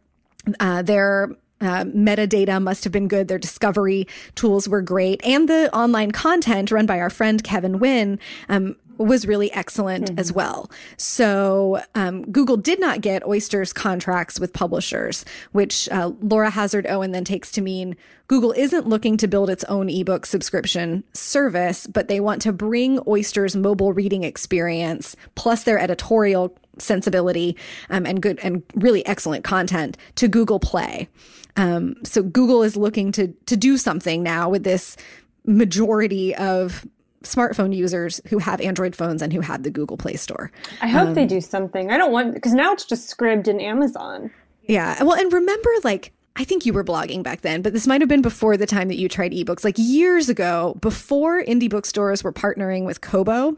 Uh, their uh, metadata must have been good. Their discovery tools were great. And the online content run by our friend Kevin Nguyen um, was really excellent mm-hmm. as well. So um, Google did not get Oyster's contracts with publishers, which uh, Laura Hazard Owen then takes to mean Google isn't looking to build its own ebook subscription service, but they want to bring Oyster's mobile reading experience plus their editorial sensibility um, and good and really excellent content to Google Play. Um, so Google is looking to to do something now with this majority of smartphone users who have Android phones and who have the Google Play Store. I hope um, they do something. I don't want because now it's just Scribd and Amazon. Yeah. Well, and remember like I think you were blogging back then, but this might have been before the time that you tried ebooks. Like years ago, before indie bookstores were partnering with Kobo,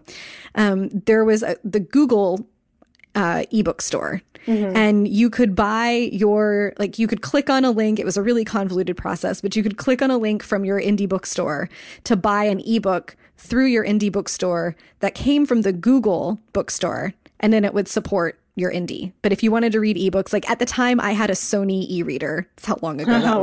um, there was a, the Google uh, ebook store. Mm-hmm. And you could buy your, like, you could click on a link. It was a really convoluted process, but you could click on a link from your indie bookstore to buy an ebook through your indie bookstore that came from the Google bookstore. And then it would support your indie. But if you wanted to read ebooks, like at the time I had a Sony e-reader. That's how long ago that oh,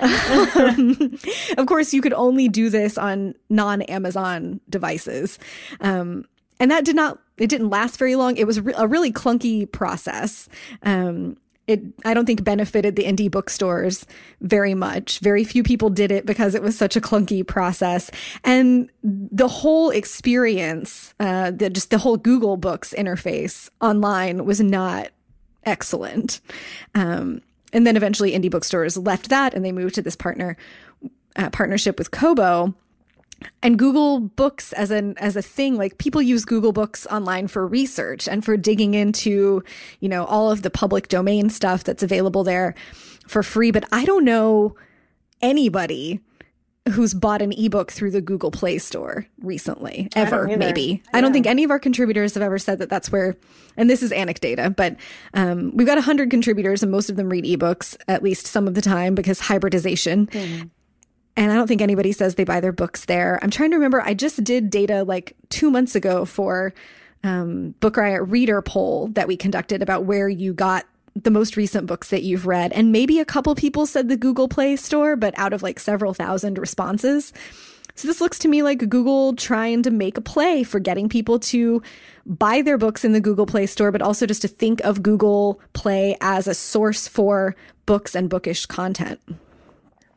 was. of course, you could only do this on non-Amazon devices. Um, and that did not, it didn't last very long. It was re- a really clunky process. Um, it I don't think benefited the indie bookstores very much. Very few people did it because it was such a clunky process, and the whole experience, uh, the, just the whole Google Books interface online was not excellent. Um, and then eventually, indie bookstores left that and they moved to this partner uh, partnership with Kobo and Google Books as an as a thing, like people use Google Books online for research and for digging into, you know, all of the public domain stuff that's available there for free. But I don't know anybody who's bought an ebook through the Google Play Store recently, ever, I maybe. I, I don't think any of our contributors have ever said that that's where, and this is anecdata, but um, we've got 100 contributors and most of them read ebooks at least some of the time because hybridization. Mm. And I don't think anybody says they buy their books there. I'm trying to remember. I just did data like two months ago for um, Book Riot reader poll that we conducted about where you got the most recent books that you've read. And maybe a couple people said the Google Play Store, but out of like several thousand responses. So this looks to me like Google trying to make a play for getting people to buy their books in the Google Play Store, but also just to think of Google Play as a source for books and bookish content.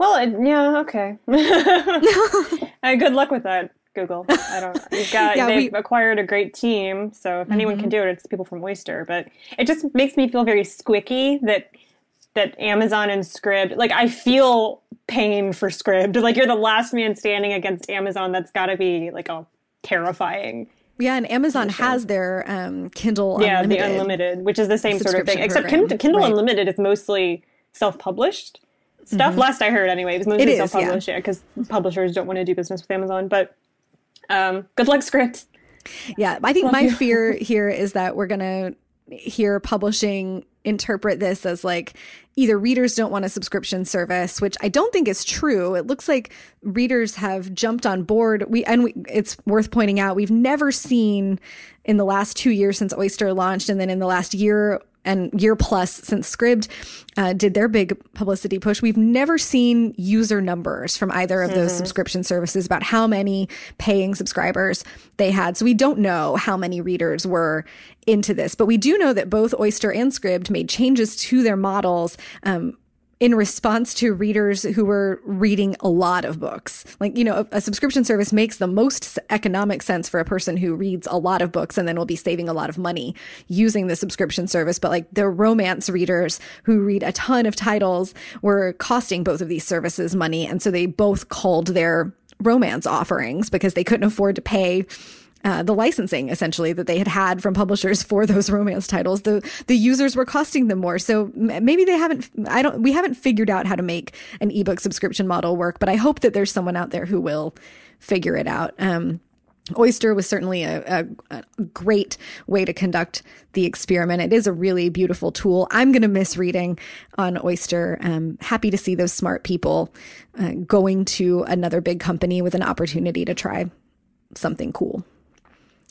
Well, it, yeah, okay. uh, good luck with that, Google. I don't. You've got yeah, they've we, acquired a great team, so if mm-hmm. anyone can mm-hmm. do it, it's people from Oyster. But it just makes me feel very squicky that that Amazon and Scribd. Like I feel pain for Scribd. Like you're the last man standing against Amazon. That's got to be like a terrifying. Yeah, and Amazon has their um, Kindle yeah, Unlimited. the Unlimited, which is the same sort of thing. Except Kindle, Kindle right. Unlimited is mostly self-published stuff. Mm-hmm. Last I heard, anyway, it was mostly self-published. Yeah, because yeah, publishers don't want to do business with Amazon. But um, good luck, Scribd. Yeah, I think Love my you. fear here is that we're gonna hear publishing interpret this as like either readers don't want a subscription service, which I don't think is true. It looks like readers have jumped on board. We and we, it's worth pointing out we've never seen in the last two years since Oyster launched, and then in the last year and year plus since Scribd uh, did their big publicity push, we've never seen user numbers from either of mm-hmm. those subscription services about how many paying subscribers they had. So we don't know how many readers were into this, but we do know that both Oyster and Scribd made changes to their models um, in response to readers who were reading a lot of books. Like, you know, a, a, subscription service makes the most economic sense for a person who reads a lot of books and then will be saving a lot of money using the subscription service. But like the romance readers who read a ton of titles were costing both of these services money. And so they both called their romance offerings because they couldn't afford to pay uh, the licensing essentially that they had had from publishers for those romance titles the the users were costing them more so maybe they haven't i don't we haven't figured out how to make an ebook subscription model work but i hope that there's someone out there who will figure it out um, Oyster was certainly a, a, a, great way to conduct the experiment. It is a really beautiful tool. I'm going to miss reading on Oyster. Um, happy to see those smart people uh, going to another big company with an opportunity to try something cool.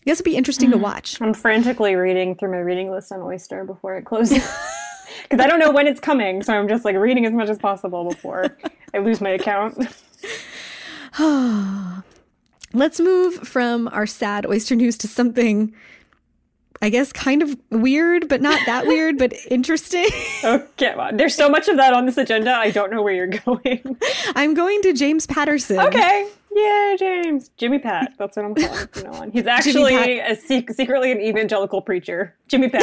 Guess it'd be interesting to mm. watch. I'm frantically reading through my reading list on Oyster before it closes. Because I don't know when it's coming, so I'm just like reading as much as possible before I lose my account. Let's move from our sad oyster news to something, I guess, kind of weird, but not that weird, but interesting. Okay, well, there's so much of that on this agenda. I don't know where you're going. I'm going to James Patterson. Okay. Yeah, James. Jimmy Pat. That's what I'm calling from now on. He's actually a sec- secretly an evangelical preacher. Jimmy Pat.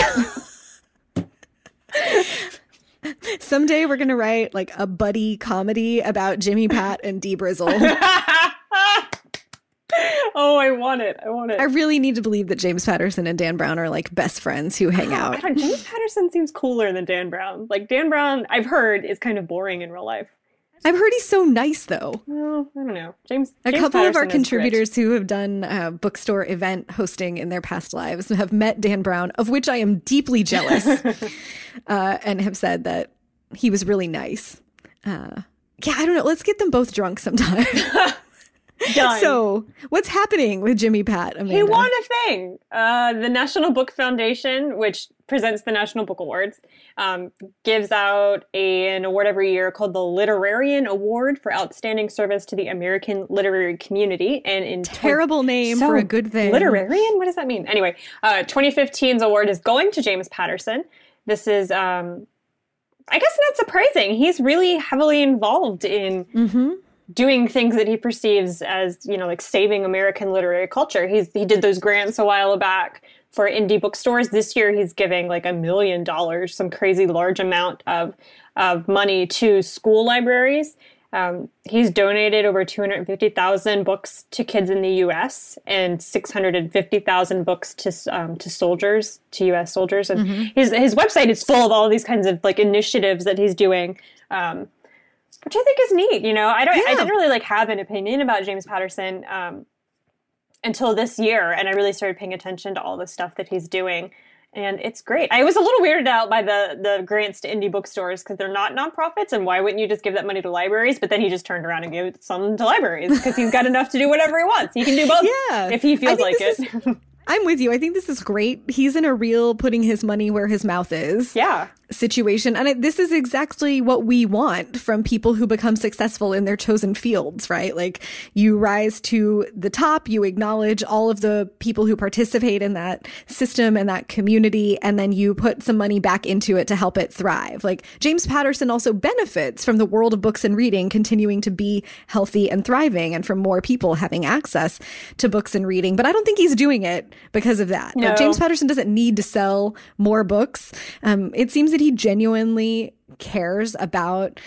Someday we're going to write like a buddy comedy about Jimmy Pat and Dee Brizzle. oh, I want it. I want it. I really need to believe that James Patterson and Dan Brown are like best friends who hang I out. James Patterson seems cooler than Dan Brown. Like Dan Brown, I've heard is kind of boring in real life. I've heard he's so nice though. Well, I don't know. James. A James couple of our Patterson contributors who have done uh, bookstore event hosting in their past lives have met Dan Brown, of which I am deeply jealous, uh, and have said that he was really nice. Uh, yeah, I don't know. Let's get them both drunk sometime. rich. Done. so, what's happening with Jimmy Pat? Amanda? He won a thing. Uh, the National Book Foundation, which presents the National Book Awards, um, gives out a, an award every year called the Literarian Award for Outstanding Service to the American Literary Community. And in Terrible name So, for a good thing. Literarian? What does that mean? Anyway, uh, 2015's award is going to James Patterson. This is, um, I guess, not surprising. He's really heavily involved in Mm-hmm. Doing things that he perceives as you know like saving american literary culture he's he did those grants a while back for indie bookstores this year he's giving like a million dollars some crazy large amount of of money to school libraries um, he's donated over 250,000 books to kids in the U.S. and 650,000 books to um, to soldiers, to U.S. soldiers, and his his website is full of all these kinds of like initiatives that he's doing. Um, which I think is neat. You know, I don't, I didn't really like have an opinion about James Patterson um, until this year, and I really started paying attention to all the stuff that he's doing, and it's great. I was a little weirded out by the the grants to indie bookstores because they're not nonprofits, and why wouldn't you just give that money to libraries? But then he just turned around and gave some to libraries because he's got enough to do whatever he wants. He can do both Yeah. if he feels like it. I'm with you. I think this is great. He's in a real putting his money where his mouth is. yeah. Situation. And it, this is exactly what we want from people who become successful in their chosen fields, right? Like you rise to the top, you acknowledge all of the people who participate in that system and that community, and then you put some money back into it to help it thrive. Like James Patterson also benefits from the world of books and reading continuing to be healthy and thriving and from more people having access to books and reading. But I don't think he's doing it because of that. Like, James Patterson doesn't need to sell more books. Um, it seems that he genuinely cares about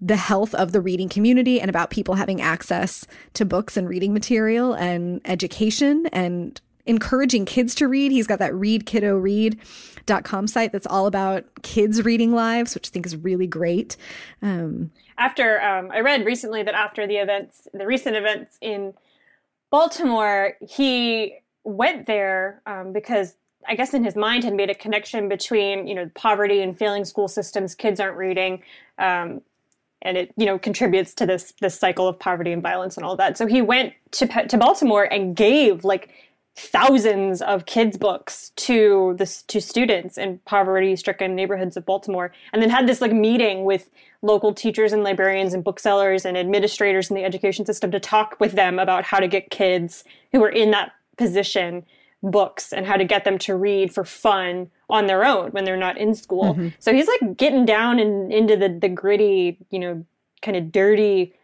the health of the reading community and about people having access to books and reading material and education and encouraging kids to read. He's got that readkiddoread.com site that's all about kids reading lives, which I think is really great. Um, after um, I read recently that after the events, the recent events in Baltimore, he went there um, because I guess in his mind had made a connection between you know poverty and failing school systems. Kids aren't reading, um, and it you know contributes to this this cycle of poverty and violence and all that. So he went to to Baltimore and gave like thousands of kids books to this to students in poverty stricken neighborhoods of Baltimore and then had this like meeting with local teachers and librarians and booksellers and administrators in the education system to talk with them about how to get kids who are in that position books and how to get them to read for fun on their own when they're not in school. Mm-hmm. So he's like getting down and into the the gritty, you know, kind of dirty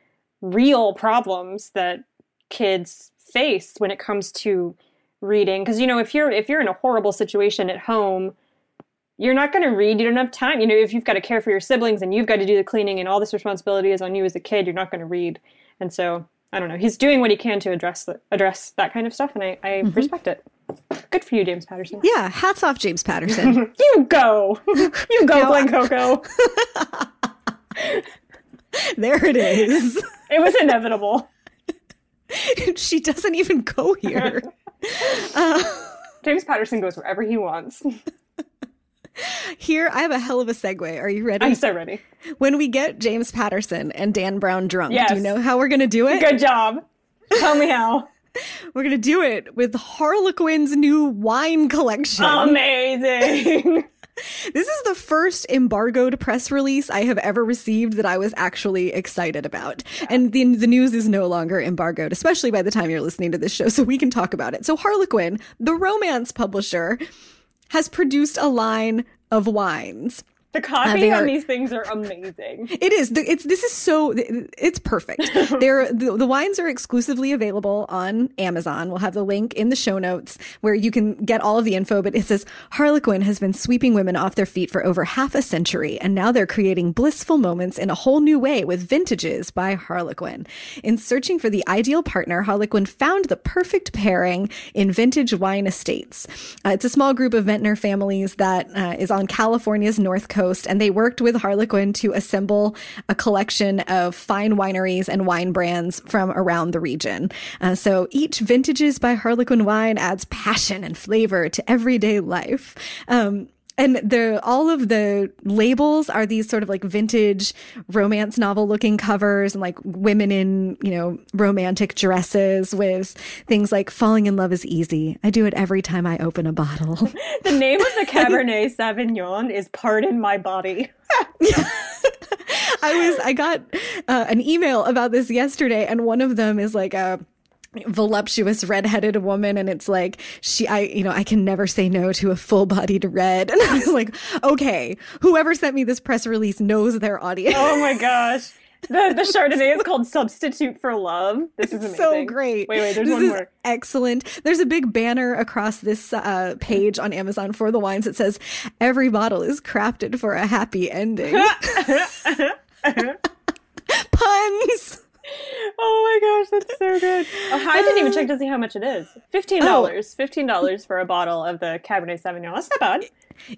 real problems that kids face when it comes to reading. Because you know if you're if you're in a horrible situation at home you're not going to read you don't have time. You know if you've got to care for your siblings and you've got to do the cleaning and all this responsibility is on you as a kid you're not going to read. And so i don't know he's doing what he can to address the, address that kind of stuff and i, I mm-hmm. respect it good for you james patterson yeah, hats off, James Patterson. you go you go No, glen coco there it is. it was inevitable she doesn't even go here. Uh, james patterson goes wherever he wants Here, I have a hell of a segue. Are you ready? i'm so ready when we get James Patterson and Dan Brown drunk, Yes. do you know how we're going to do it? good job tell me how We're going to do it with Harlequin's new wine collection. Amazing. This is the first embargoed press release I have ever received that I was actually excited about. And the, the news is no longer embargoed, especially by the time you're listening to this show, so we can talk about it. So, Harlequin, the romance publisher, has produced a line of wines. The copy on these things are amazing. It is. It's this is so. It's perfect. They're the, the wines are exclusively available on Amazon. We'll have the link in the show notes where you can get all of the info. But it says Harlequin has been sweeping women off their feet for over half a century, and now they're creating blissful moments in a whole new way with vintages by Harlequin. In searching for the ideal partner, Harlequin found the perfect pairing in Vintage Wine Estates. Uh, it's a small group of vintner families that uh, is on California's north coast Coast, and they worked with Harlequin to assemble a collection of fine wineries and wine brands from around the region. Uh, so each Vintages by Harlequin Wine adds passion and flavor to everyday life. Um, and the all of the labels are these sort of like vintage romance novel looking covers and like women in you know romantic dresses with things like falling in love is easy. I do it every time i open a bottle. The name of the cabernet sauvignon is pardon my body. I was i got uh, an email about this yesterday and one of them is like a voluptuous redheaded woman and it's like she i you know i can never say no to a full-bodied red and i was like okay whoever sent me this press release knows their audience oh my gosh the, the Chardonnay is called Substitute for Love. This is amazing. so great. Wait, wait, there's this one more. Excellent. There's a big banner across this uh, page on Amazon for the wines that says, Every bottle is crafted for a happy ending. Puns. Oh my gosh, that's so good. Oh, I didn't even check to see how much it is. Oh. Fifteen dollars. Oh. Fifteen dollars for a bottle of the Cabernet Sauvignon. That's not bad.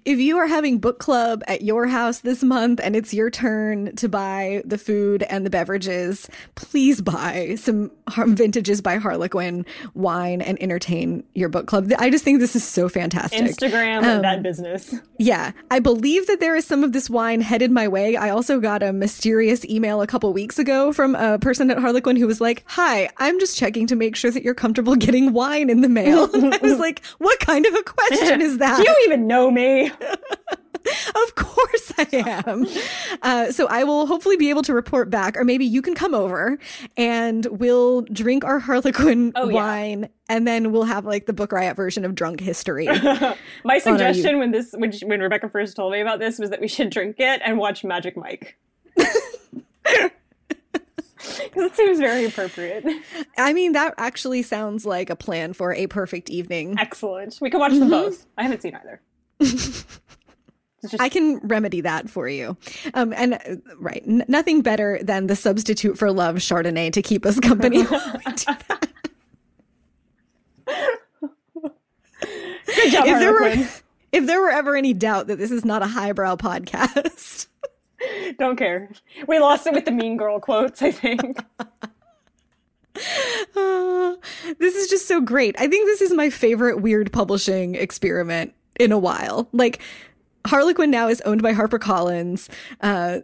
If you are having book club at your house this month and it's your turn to buy the food and the beverages, please buy some vintages by Harlequin wine and entertain your book club. I just think this is so fantastic. Instagram um, that business. Yeah. I believe that there is some of this wine headed my way. I also got a mysterious email a couple weeks ago from a person at Harlequin who was like, Hi, I'm just checking to make sure that you're comfortable getting wine in the mail. I was like, What kind of a question is that? don't even know me. of course I am. Uh, so I will hopefully be able to report back, or maybe you can come over and we'll drink our Harlequin oh, wine, yeah. and then we'll have like the Book Riot version of drunk history. My suggestion when this when, when Rebecca first told me about this was that we should drink it and watch Magic Mike. Because it seems very appropriate. I mean, that actually sounds like a plan for a perfect evening. Excellent. We can watch them mm-hmm. both. I haven't seen either. Just... I can remedy that for you. Um, and uh, right, n- nothing better than the substitute for love Chardonnay to keep us company. Good job, if there, were, if there were ever any doubt that this is not a highbrow podcast, don't care. We lost it with the Mean Girl quotes. I think. Uh, this is just so great. I think this is my favorite weird publishing experiment in a while. Like Harlequin now is owned by HarperCollins. Uh,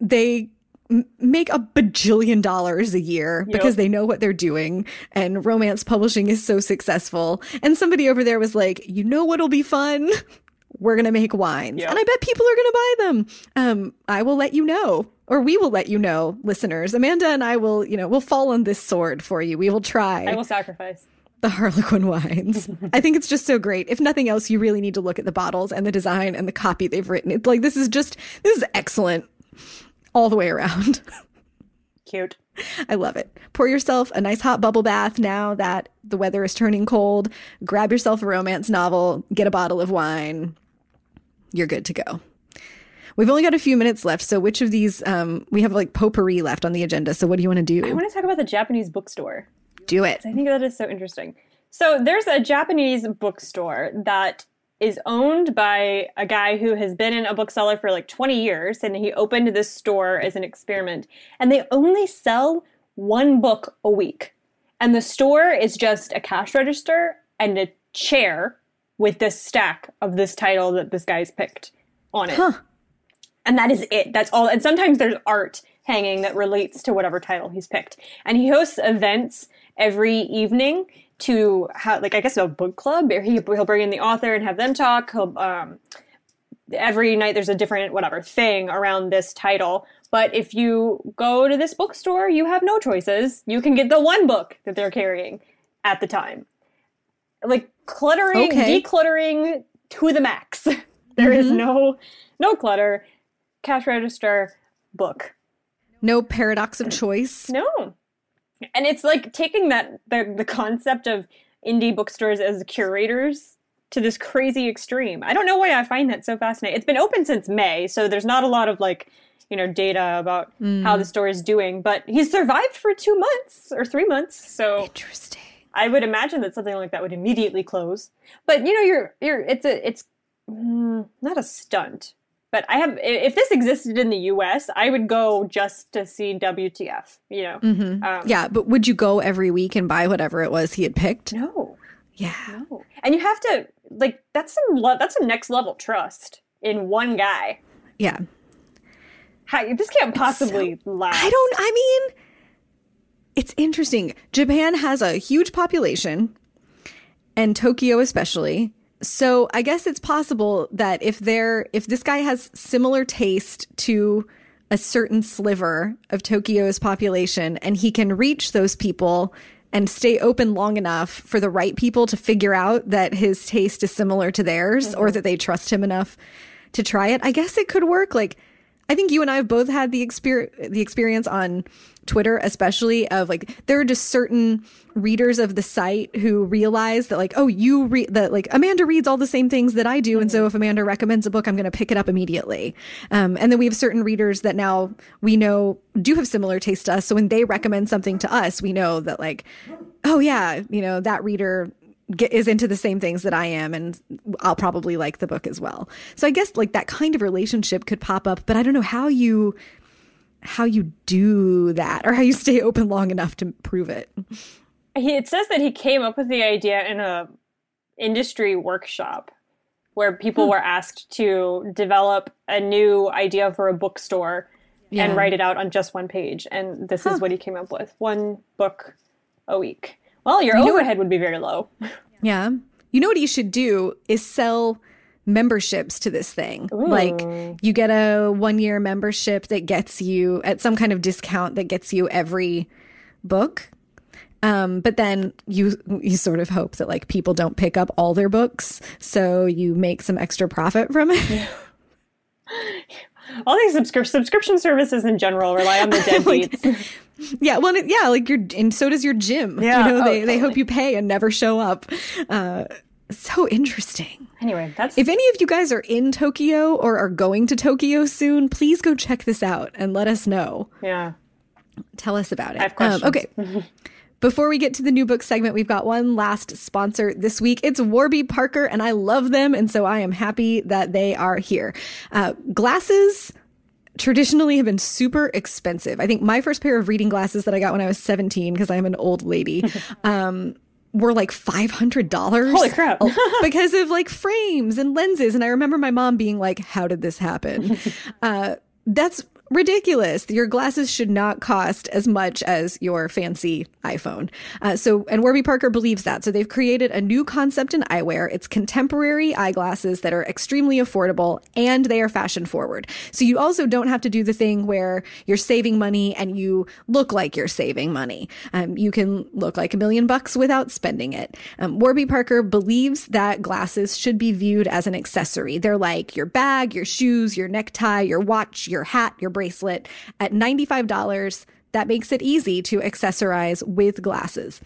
they m- make a bajillion dollars a year yep. because they know what they're doing and romance publishing is so successful. And somebody over there was like, "You know what'll be fun? We're going to make wines." Yep. And I bet people are going to buy them. Um, I will let you know or we will let you know, listeners. Amanda and I will, you know, we'll fall on this sword for you. We will try. I will sacrifice the Harlequin wines. I think it's just so great. If nothing else, you really need to look at the bottles and the design and the copy they've written. It's like this is just this is excellent all the way around. Cute. I love it. Pour yourself a nice hot bubble bath now that the weather is turning cold. Grab yourself a romance novel, get a bottle of wine. You're good to go. We've only got a few minutes left, so which of these um, we have like potpourri left on the agenda. So what do you want to do? I want to talk about the Japanese bookstore. Do it. I think that is so interesting. So there's a Japanese bookstore that is owned by a guy who has been in a bookseller for like 20 years and he opened this store as an experiment and they only sell one book a week. And the store is just a cash register and a chair with this stack of this title that this guy's picked on it. Huh. And that is it. That's all. And sometimes there's art hanging that relates to whatever title he's picked. And he hosts events every evening to have, like, I guess a book club. He, he'll bring in the author and have them talk. He'll, um, every night there's a different, whatever, thing around this title. But if you go to this bookstore, you have no choices. You can get the one book that they're carrying at the time. Like cluttering, Okay. decluttering to the max. There is no no clutter. Cash register book. No paradox of choice. No. And it's like taking that the the concept of indie bookstores as curators to this crazy extreme. I don't know why I find that so fascinating. It's been open since May, so there's not a lot of like, you know, data about how the store is doing, but he's survived for 2 months or 3 months. So Interesting. I would imagine that something like that would immediately close. But you know, you're you're it's a it's mm, not a stunt. But I have if this existed in the U.S., I would go just to see WTF. You know, um, Yeah, but would you go every week and buy whatever it was he had picked? no, Yeah. no, and you have to like that's some le- that's a next level trust in one guy. Yeah. How, this can't possibly last. I don't, I mean, it's interesting. Japan has a huge population, and Tokyo especially. So I guess it's possible that if they're, if this guy has similar taste to a certain sliver of Tokyo's population and he can reach those people and stay open long enough for the right people to figure out that his taste is similar to theirs or mm-hmm. that they trust him enough to try it, I guess it could work. Like, I think you and I have both had the experience the experience on Twitter, especially of like there are just certain readers of the site who realize that like oh you read that like Amanda reads all the same things that I do, and so if Amanda recommends a book, I'm going to pick it up immediately. Um, and then we have certain readers that now we know do have similar taste to us, so when they recommend something to us, we know that like oh yeah, you know that reader get, is into the same things that I am, and I'll probably like the book as well. So I guess like that kind of relationship could pop up, but I don't know how you how you do that or how you stay open long enough to prove it. he, it says that he came up with the idea in a industry workshop where people hmm. were asked to develop a new idea for a bookstore Yeah. and write it out on just one page and this is what he came up with one book a week well your what- overhead would be very low Yeah. You know what you should do is sell memberships to this thing. Like you get a one year membership that gets you at some kind of discount that gets you every book. Um, but then you you sort of hope that like people don't pick up all their books, so you make some extra profit from it. all these subscri- subscription services in general rely on the deadbeats Yeah, well, yeah, like your and so does your gym. Yeah, you know, oh, they they hope you pay and never show up. Uh, so interesting. anyway that's If any of you guys are in Tokyo or are going to Tokyo soon, please go check this out and let us know. yeah Tell us about it. I have questions. Um, okay. Before we get to the new book segment, we've got one last sponsor this week. It's Warby Parker, and I love them, and so I am happy that they are here. Uh, glasses traditionally have been super expensive. I think my first pair of reading glasses that I got when I was 17, because I'm an old lady, um, were like $500. Holy crap. because of like frames and lenses. And I remember my mom being like, How did this happen? uh, that's ridiculous. Your glasses should not cost as much as your fancy iPhone. Uh, so, and Warby Parker believes that. So they've created a new concept in eyewear. It's contemporary eyeglasses that are extremely affordable and they are fashion forward. So you also don't have to do the thing where you're saving money and you look like you're saving money. Um, you can look like a million bucks without spending it. Um, Warby Parker believes that glasses should be viewed as an accessory. They're like your bag, your shoes, your necktie, your watch, your hat, your at $95. That makes it easy to accessorize with glasses.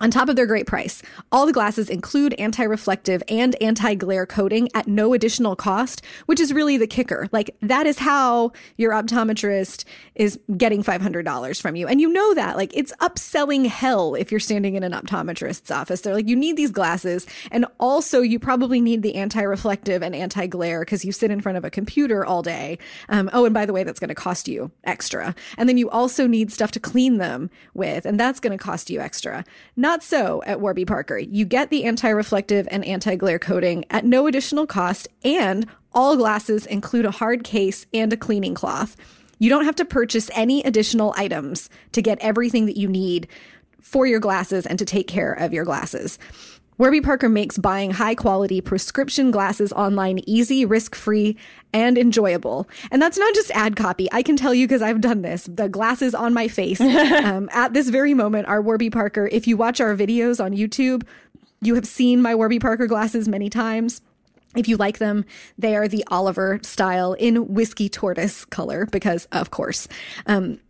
On top of their great price, all the glasses include anti reflective and anti glare coating at no additional cost, which is really the kicker. Like, that is how your optometrist is getting $500 from you. And you know that. Like, it's upselling hell if you're standing in an optometrist's office. They're like, you need these glasses. And also, you probably need the anti reflective and anti glare because you sit in front of a computer all day. Um, oh, and by the way, that's going to cost you extra. And then you also need stuff to clean them with, and that's going to cost you extra. Not so at Warby Parker. You get the anti reflective and anti glare coating at no additional cost, and all glasses include a hard case and a cleaning cloth. You don't have to purchase any additional items to get everything that you need for your glasses and to take care of your glasses. Warby Parker makes buying high quality prescription glasses online easy, risk free, and enjoyable. And that's not just ad copy. I can tell you because I've done this. The glasses on my face um, at this very moment are Warby Parker. If you watch our videos on YouTube, you have seen my Warby Parker glasses many times. If you like them, they are the Oliver style in whiskey tortoise color because, of course. Um,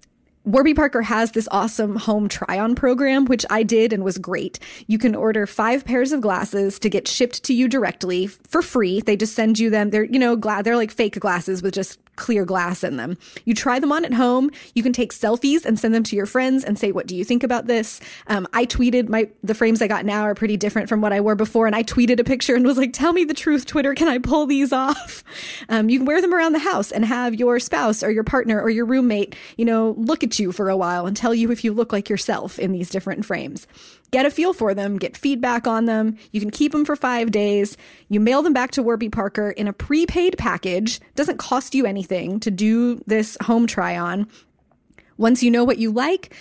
Warby Parker has this awesome home try on program, which I did and was great. You can order five pairs of glasses to get shipped to you directly for free. They just send you them. They're, you know, gla- they're like fake glasses with just clear glass in them. You try them on at home. You can take selfies and send them to your friends and say, "What do you think about this?" Um, I tweeted my the frames I got now are pretty different from what I wore before, and I tweeted a picture and was like, "Tell me the truth, Twitter. Can I pull these off?" Um, you can wear them around the house and have your spouse or your partner or your roommate, you know, look at you for a while and tell you if you look like yourself in these different frames get a feel for them, get feedback on them. You can keep them for five days. You mail them back to Warby Parker in a prepaid package. Doesn't cost you anything to do this home try on. Once you know what you like,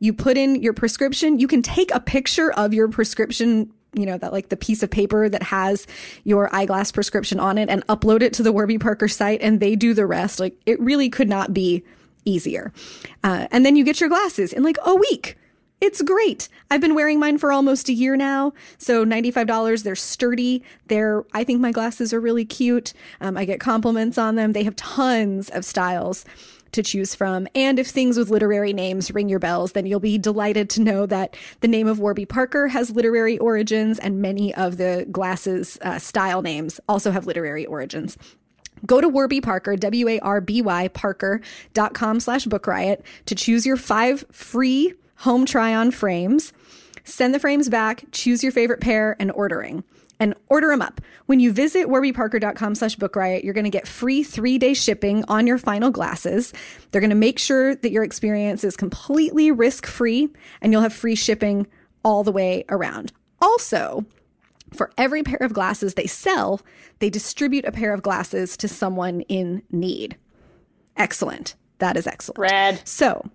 you put in your prescription. You can take a picture of your prescription you know, that like the piece of paper that has your eyeglass prescription on it and upload it to the Warby Parker site and they do the rest. Like it really could not be easier. Uh, and then you get your glasses in like a week. It's great. I've been wearing mine for almost a year now. So $95. They're sturdy. They're, I think my glasses are really cute. Um, I get compliments on them. They have tons of styles to choose from. And if things with literary names ring your bells, then you'll be delighted to know that the name of Warby Parker has literary origins and many of the glasses uh, style names also have literary origins go to Warby Parker, W-A-R-B-Y Parker.com slash book riot to choose your five free home try on frames. Send the frames back, choose your favorite pair, and ordering. And order them up. When you visit warbyparker.com slash book riot, you're going to get free three day shipping on your final glasses. They're going to make sure that your experience is completely risk free and you'll have free shipping all the way around. Also, for every pair of glasses they sell, they distribute a pair of glasses to someone in need. Excellent. That is excellent. Red. So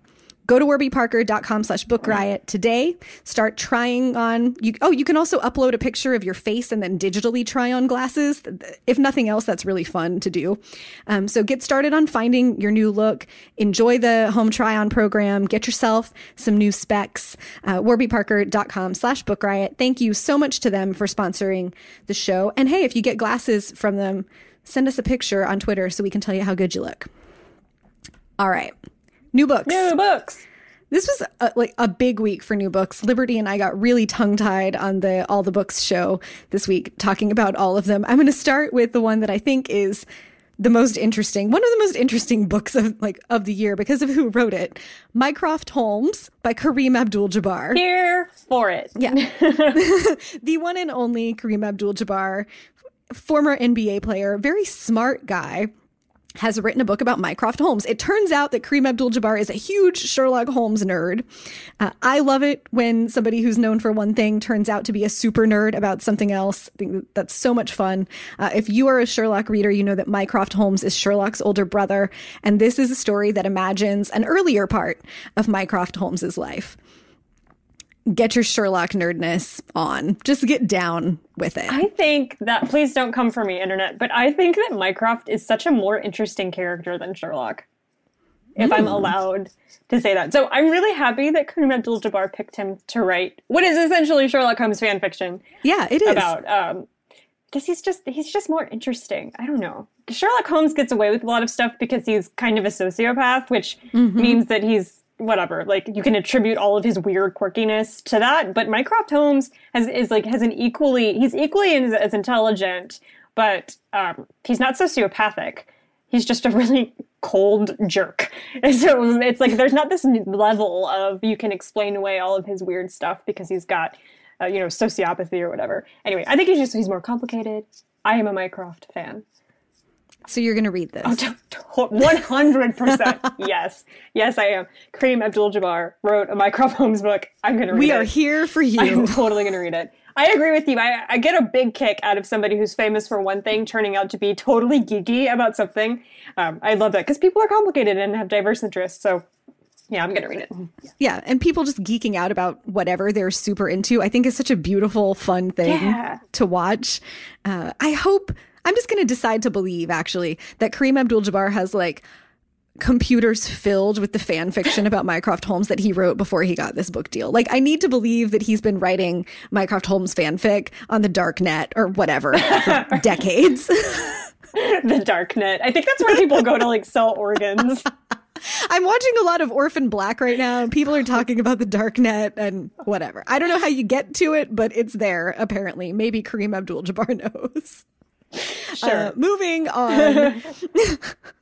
go to warbyparker.com slash book riot today. Start trying on you oh you can also upload a picture of your face and then digitally try on glasses. If nothing else that's really fun to do. Um, so get started on finding your new look. Enjoy the home try on program. Get yourself some new specs. Uh, warbyparker.com slash book riot. Thank you so much to them for sponsoring the show. And hey if you get glasses from them send us a picture on twitter so we can tell you how good you look. All right New books. New books. This was a, like a big week for new books. Liberty and I got really tongue tied on the All the Books show this week, talking about all of them. I'm going to start with the one that I think is the most interesting, one of the most interesting books of like of the year because of who wrote it. Mycroft Holmes by Kareem Abdul-Jabbar. Here for it. Yeah. the one and only Kareem Abdul-Jabbar, former NBA player, very smart guy has written a book about Mycroft Holmes. It turns out that Kareem Abdul-Jabbar is a huge Sherlock Holmes nerd. Uh, I love it when somebody who's known for one thing turns out to be a super nerd about something else. I think that's so much fun. Uh, if you are a Sherlock reader, you know that Mycroft Holmes is Sherlock's older brother, and this is a story that imagines an earlier part of Mycroft Holmes's life get your Sherlock nerdness on. Just get down with it. I think that, please don't come for me, internet, but I think that Mycroft is such a more interesting character than Sherlock. If mm. I'm hmm. allowed to say that. So I'm really happy that Kareem Abdul Jabbar picked him to write what is essentially Sherlock Holmes fan fiction. Yeah, it is. About, um, because he's just he's just more interesting. I don't know. Sherlock Holmes gets away with a lot of stuff because he's kind of a sociopath, which mm-hmm. means that he's whatever like you can attribute all of his weird quirkiness to that but mycroft holmes has is like has an equally he's equally as, as intelligent but um, he's not sociopathic. He's just a really cold jerk. And so it's like there's not this level of you can explain away all of his weird stuff because he's got uh, you know sociopathy or whatever. Anyway i think he's just he's more complicated. I am a mycroft fan so you're going to read this? Oh, 100%. yes. Yes, I am. Kareem Abdul-Jabbar wrote a Mycroft Holmes book. I'm going to read we it. We are here for you. I'm totally going to read it. I agree with you. I, I get a big kick out of somebody who's famous for one thing turning out to be totally geeky about something. Um, I love that because people are complicated and have diverse interests. So Yeah, I'm gonna read it. Yeah, and people just geeking out about whatever they're super into, I think is such a beautiful, fun thing Yeah. to watch. Uh, I hope I'm just going to decide to believe actually that Kareem Abdul-Jabbar has like computers filled with the fan fiction about Mycroft Holmes that he wrote before he got this book deal. Like I need to believe that he's been writing Mycroft Holmes fanfic on the dark net or whatever for decades. the dark net. I think that's where people go to like sell organs. I'm watching a lot of Orphan Black right now, and people are talking about the dark net and whatever. I don't know how you get to it, but it's there apparently. Maybe Kareem Abdul-Jabbar knows. Sure. Uh, moving on.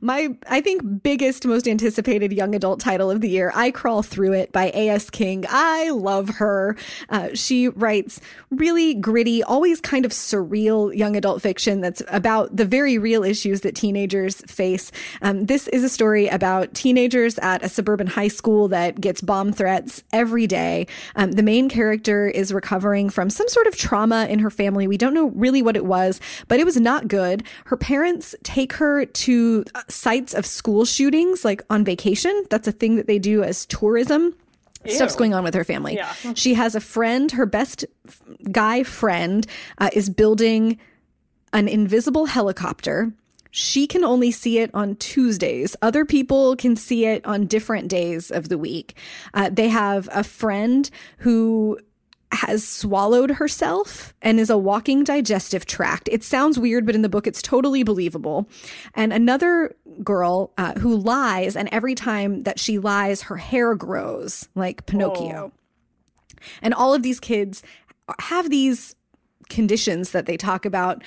My, I think, biggest, most anticipated young adult title of the year, I Crawl Through It by A.S. King. I love her. Uh, she writes really gritty, always kind of surreal young adult fiction that's about the very real issues that teenagers face. Um, this is a story about teenagers at a suburban high school that gets bomb threats every day. Um, the main character is recovering from some sort of trauma in her family. We don't know really what it was, but it was not good. Her parents take her to sites of school shootings, like on vacation. That's a thing that they do as tourism. Stuff's going on with her family. Yeah. She has a friend, her best guy friend uh, is building an invisible helicopter. She can only see it on Tuesdays. Other people can see it on different days of the week. Uh, they have a friend who has swallowed herself and is a walking digestive tract. It sounds weird, but in the book, it's totally believable. And another girl uh, who lies, and every time that she lies, her hair grows like Pinocchio. And all of these kids have these conditions that they talk about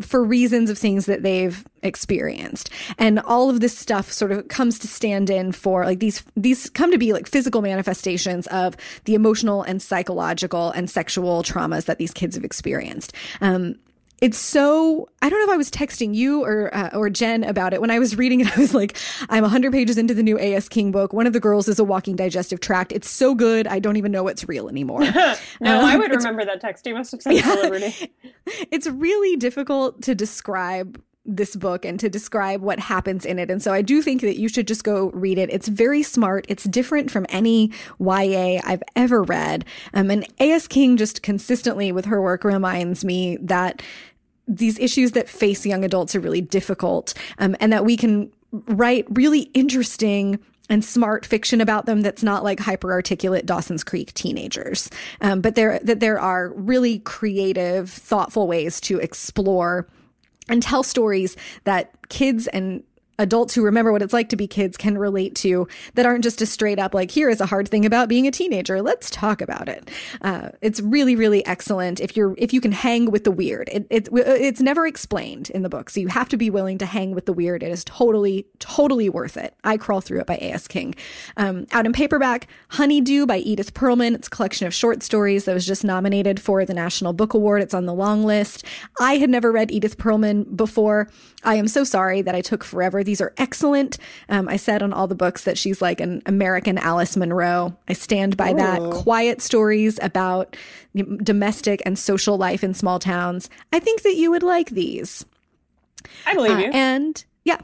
for reasons of things that they've experienced. And all of this stuff sort of comes to stand in for like these these come to be like physical manifestations of the emotional and psychological and sexual traumas that these kids have experienced. Um it's so I don't know if I was texting you or uh, or Jen about it when I was reading it. I was like, I'm 100 pages into the new A.S. King book. One of the girls is a walking digestive tract. It's so good, I don't even know it's real anymore. No, Um, I would remember that text. You must have sent to Liberty. it's really difficult to describe this book and to describe what happens in it. And so I do think that you should just go read it. It's very smart. It's different from any YA I've ever read. Um, and A.S. King just consistently with her work reminds me that these issues that face young adults are really difficult um, and that we can write really interesting and smart fiction about them that's not like hyper articulate Dawson's Creek teenagers. Um, but there that there are really creative, thoughtful ways to explore and tell stories that kids and adults who remember what it's like to be kids can relate to that aren't just a straight up like here is a hard thing about being a teenager. Let's talk about it. Uh, it's really really excellent if you're if you can hang with the weird. It, it it's never explained in the book so you have to be willing to hang with the weird. It is totally totally worth it. I crawl through it by A.S. King. Um, out in paperback honeydew by edith pearlman. It's a collection of short stories that was just nominated for the national book award. It's on the long list. I had never read edith pearlman before. I am so sorry that i took forever these are excellent. Um, I said on all the books that she's like an American Alice Munro. I stand by that. Quiet stories about domestic and social life in small towns. I think that you would like these. I believe Uh, you. and yeah.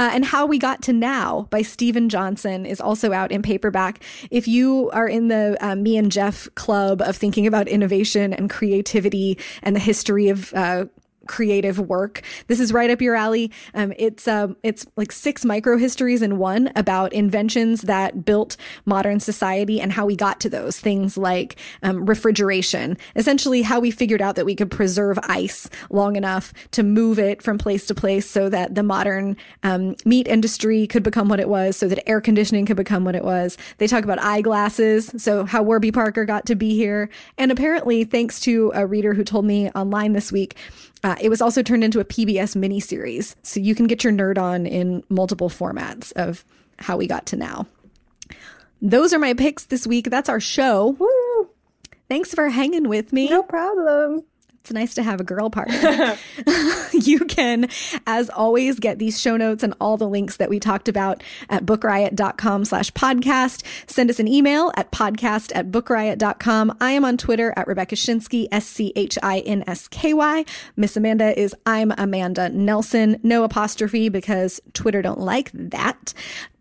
Uh, and How We Got to Now by Steven Johnson is also out in paperback. If you are in the uh, Me and Jeff club of thinking about innovation and creativity and the history of uh, creative work. This is right up your alley. Um, it's um, it's like six micro histories in one about inventions that built modern society and how we got to those things like um, refrigeration. Essentially, how we figured out that we could preserve ice long enough to move it from place to place, so that the modern um, meat industry could become what it was, so that air conditioning could become what it was. They talk about eyeglasses, so how Warby Parker got to be here, and apparently, thanks to a reader who told me online this week. Uh, it was also turned into a PBS miniseries, so you can get your nerd on in multiple formats of how we got to now. Those are my picks this week. That's our show. Woo! Thanks for hanging with me. No problem. It's nice to have a girl partner. you can, as always, get these show notes and all the links that we talked about at bookriot.com slash podcast. Send us an email at podcast at bookriot.com. I am on Twitter at Rebecca Schinsky, S-C-H-I-N-S-K-Y. Miss Amanda is I'm Amanda Nelson. No apostrophe because Twitter don't like that.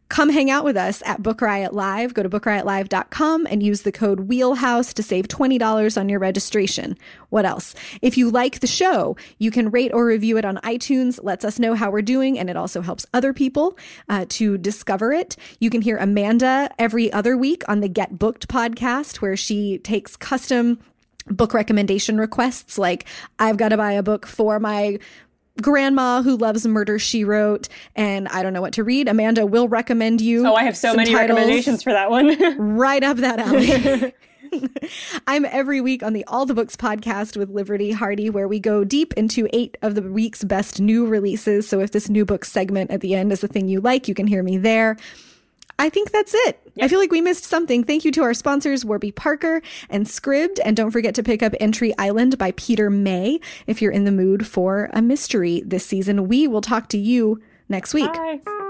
Come hang out with us at Book Riot Live. Go to bookriotlive.com and use the code Wheelhouse to save $20 on your registration. What else? If you like the show, you can rate or review it on iTunes. Lets us know how we're doing, and it also helps other people uh, to discover it. You can hear Amanda every other week on the Get Booked podcast, where she takes custom book recommendation requests like I've got to buy a book for my grandma who loves murder she wrote and i don't know what to read amanda will recommend you oh i have so many recommendations for that one right up that alley I'm every week on the All the Books podcast with Liberty Hardy, where we go deep into eight of the week's best new releases. So if this new book segment at the end is a thing you like, you can hear me there. I think that's it. Yep. I feel like we missed something. Thank you to our sponsors, Warby Parker and Scribd. And don't forget to pick up Entry Island by Peter May if you're in the mood for a mystery this season. We will talk to you next week. Bye.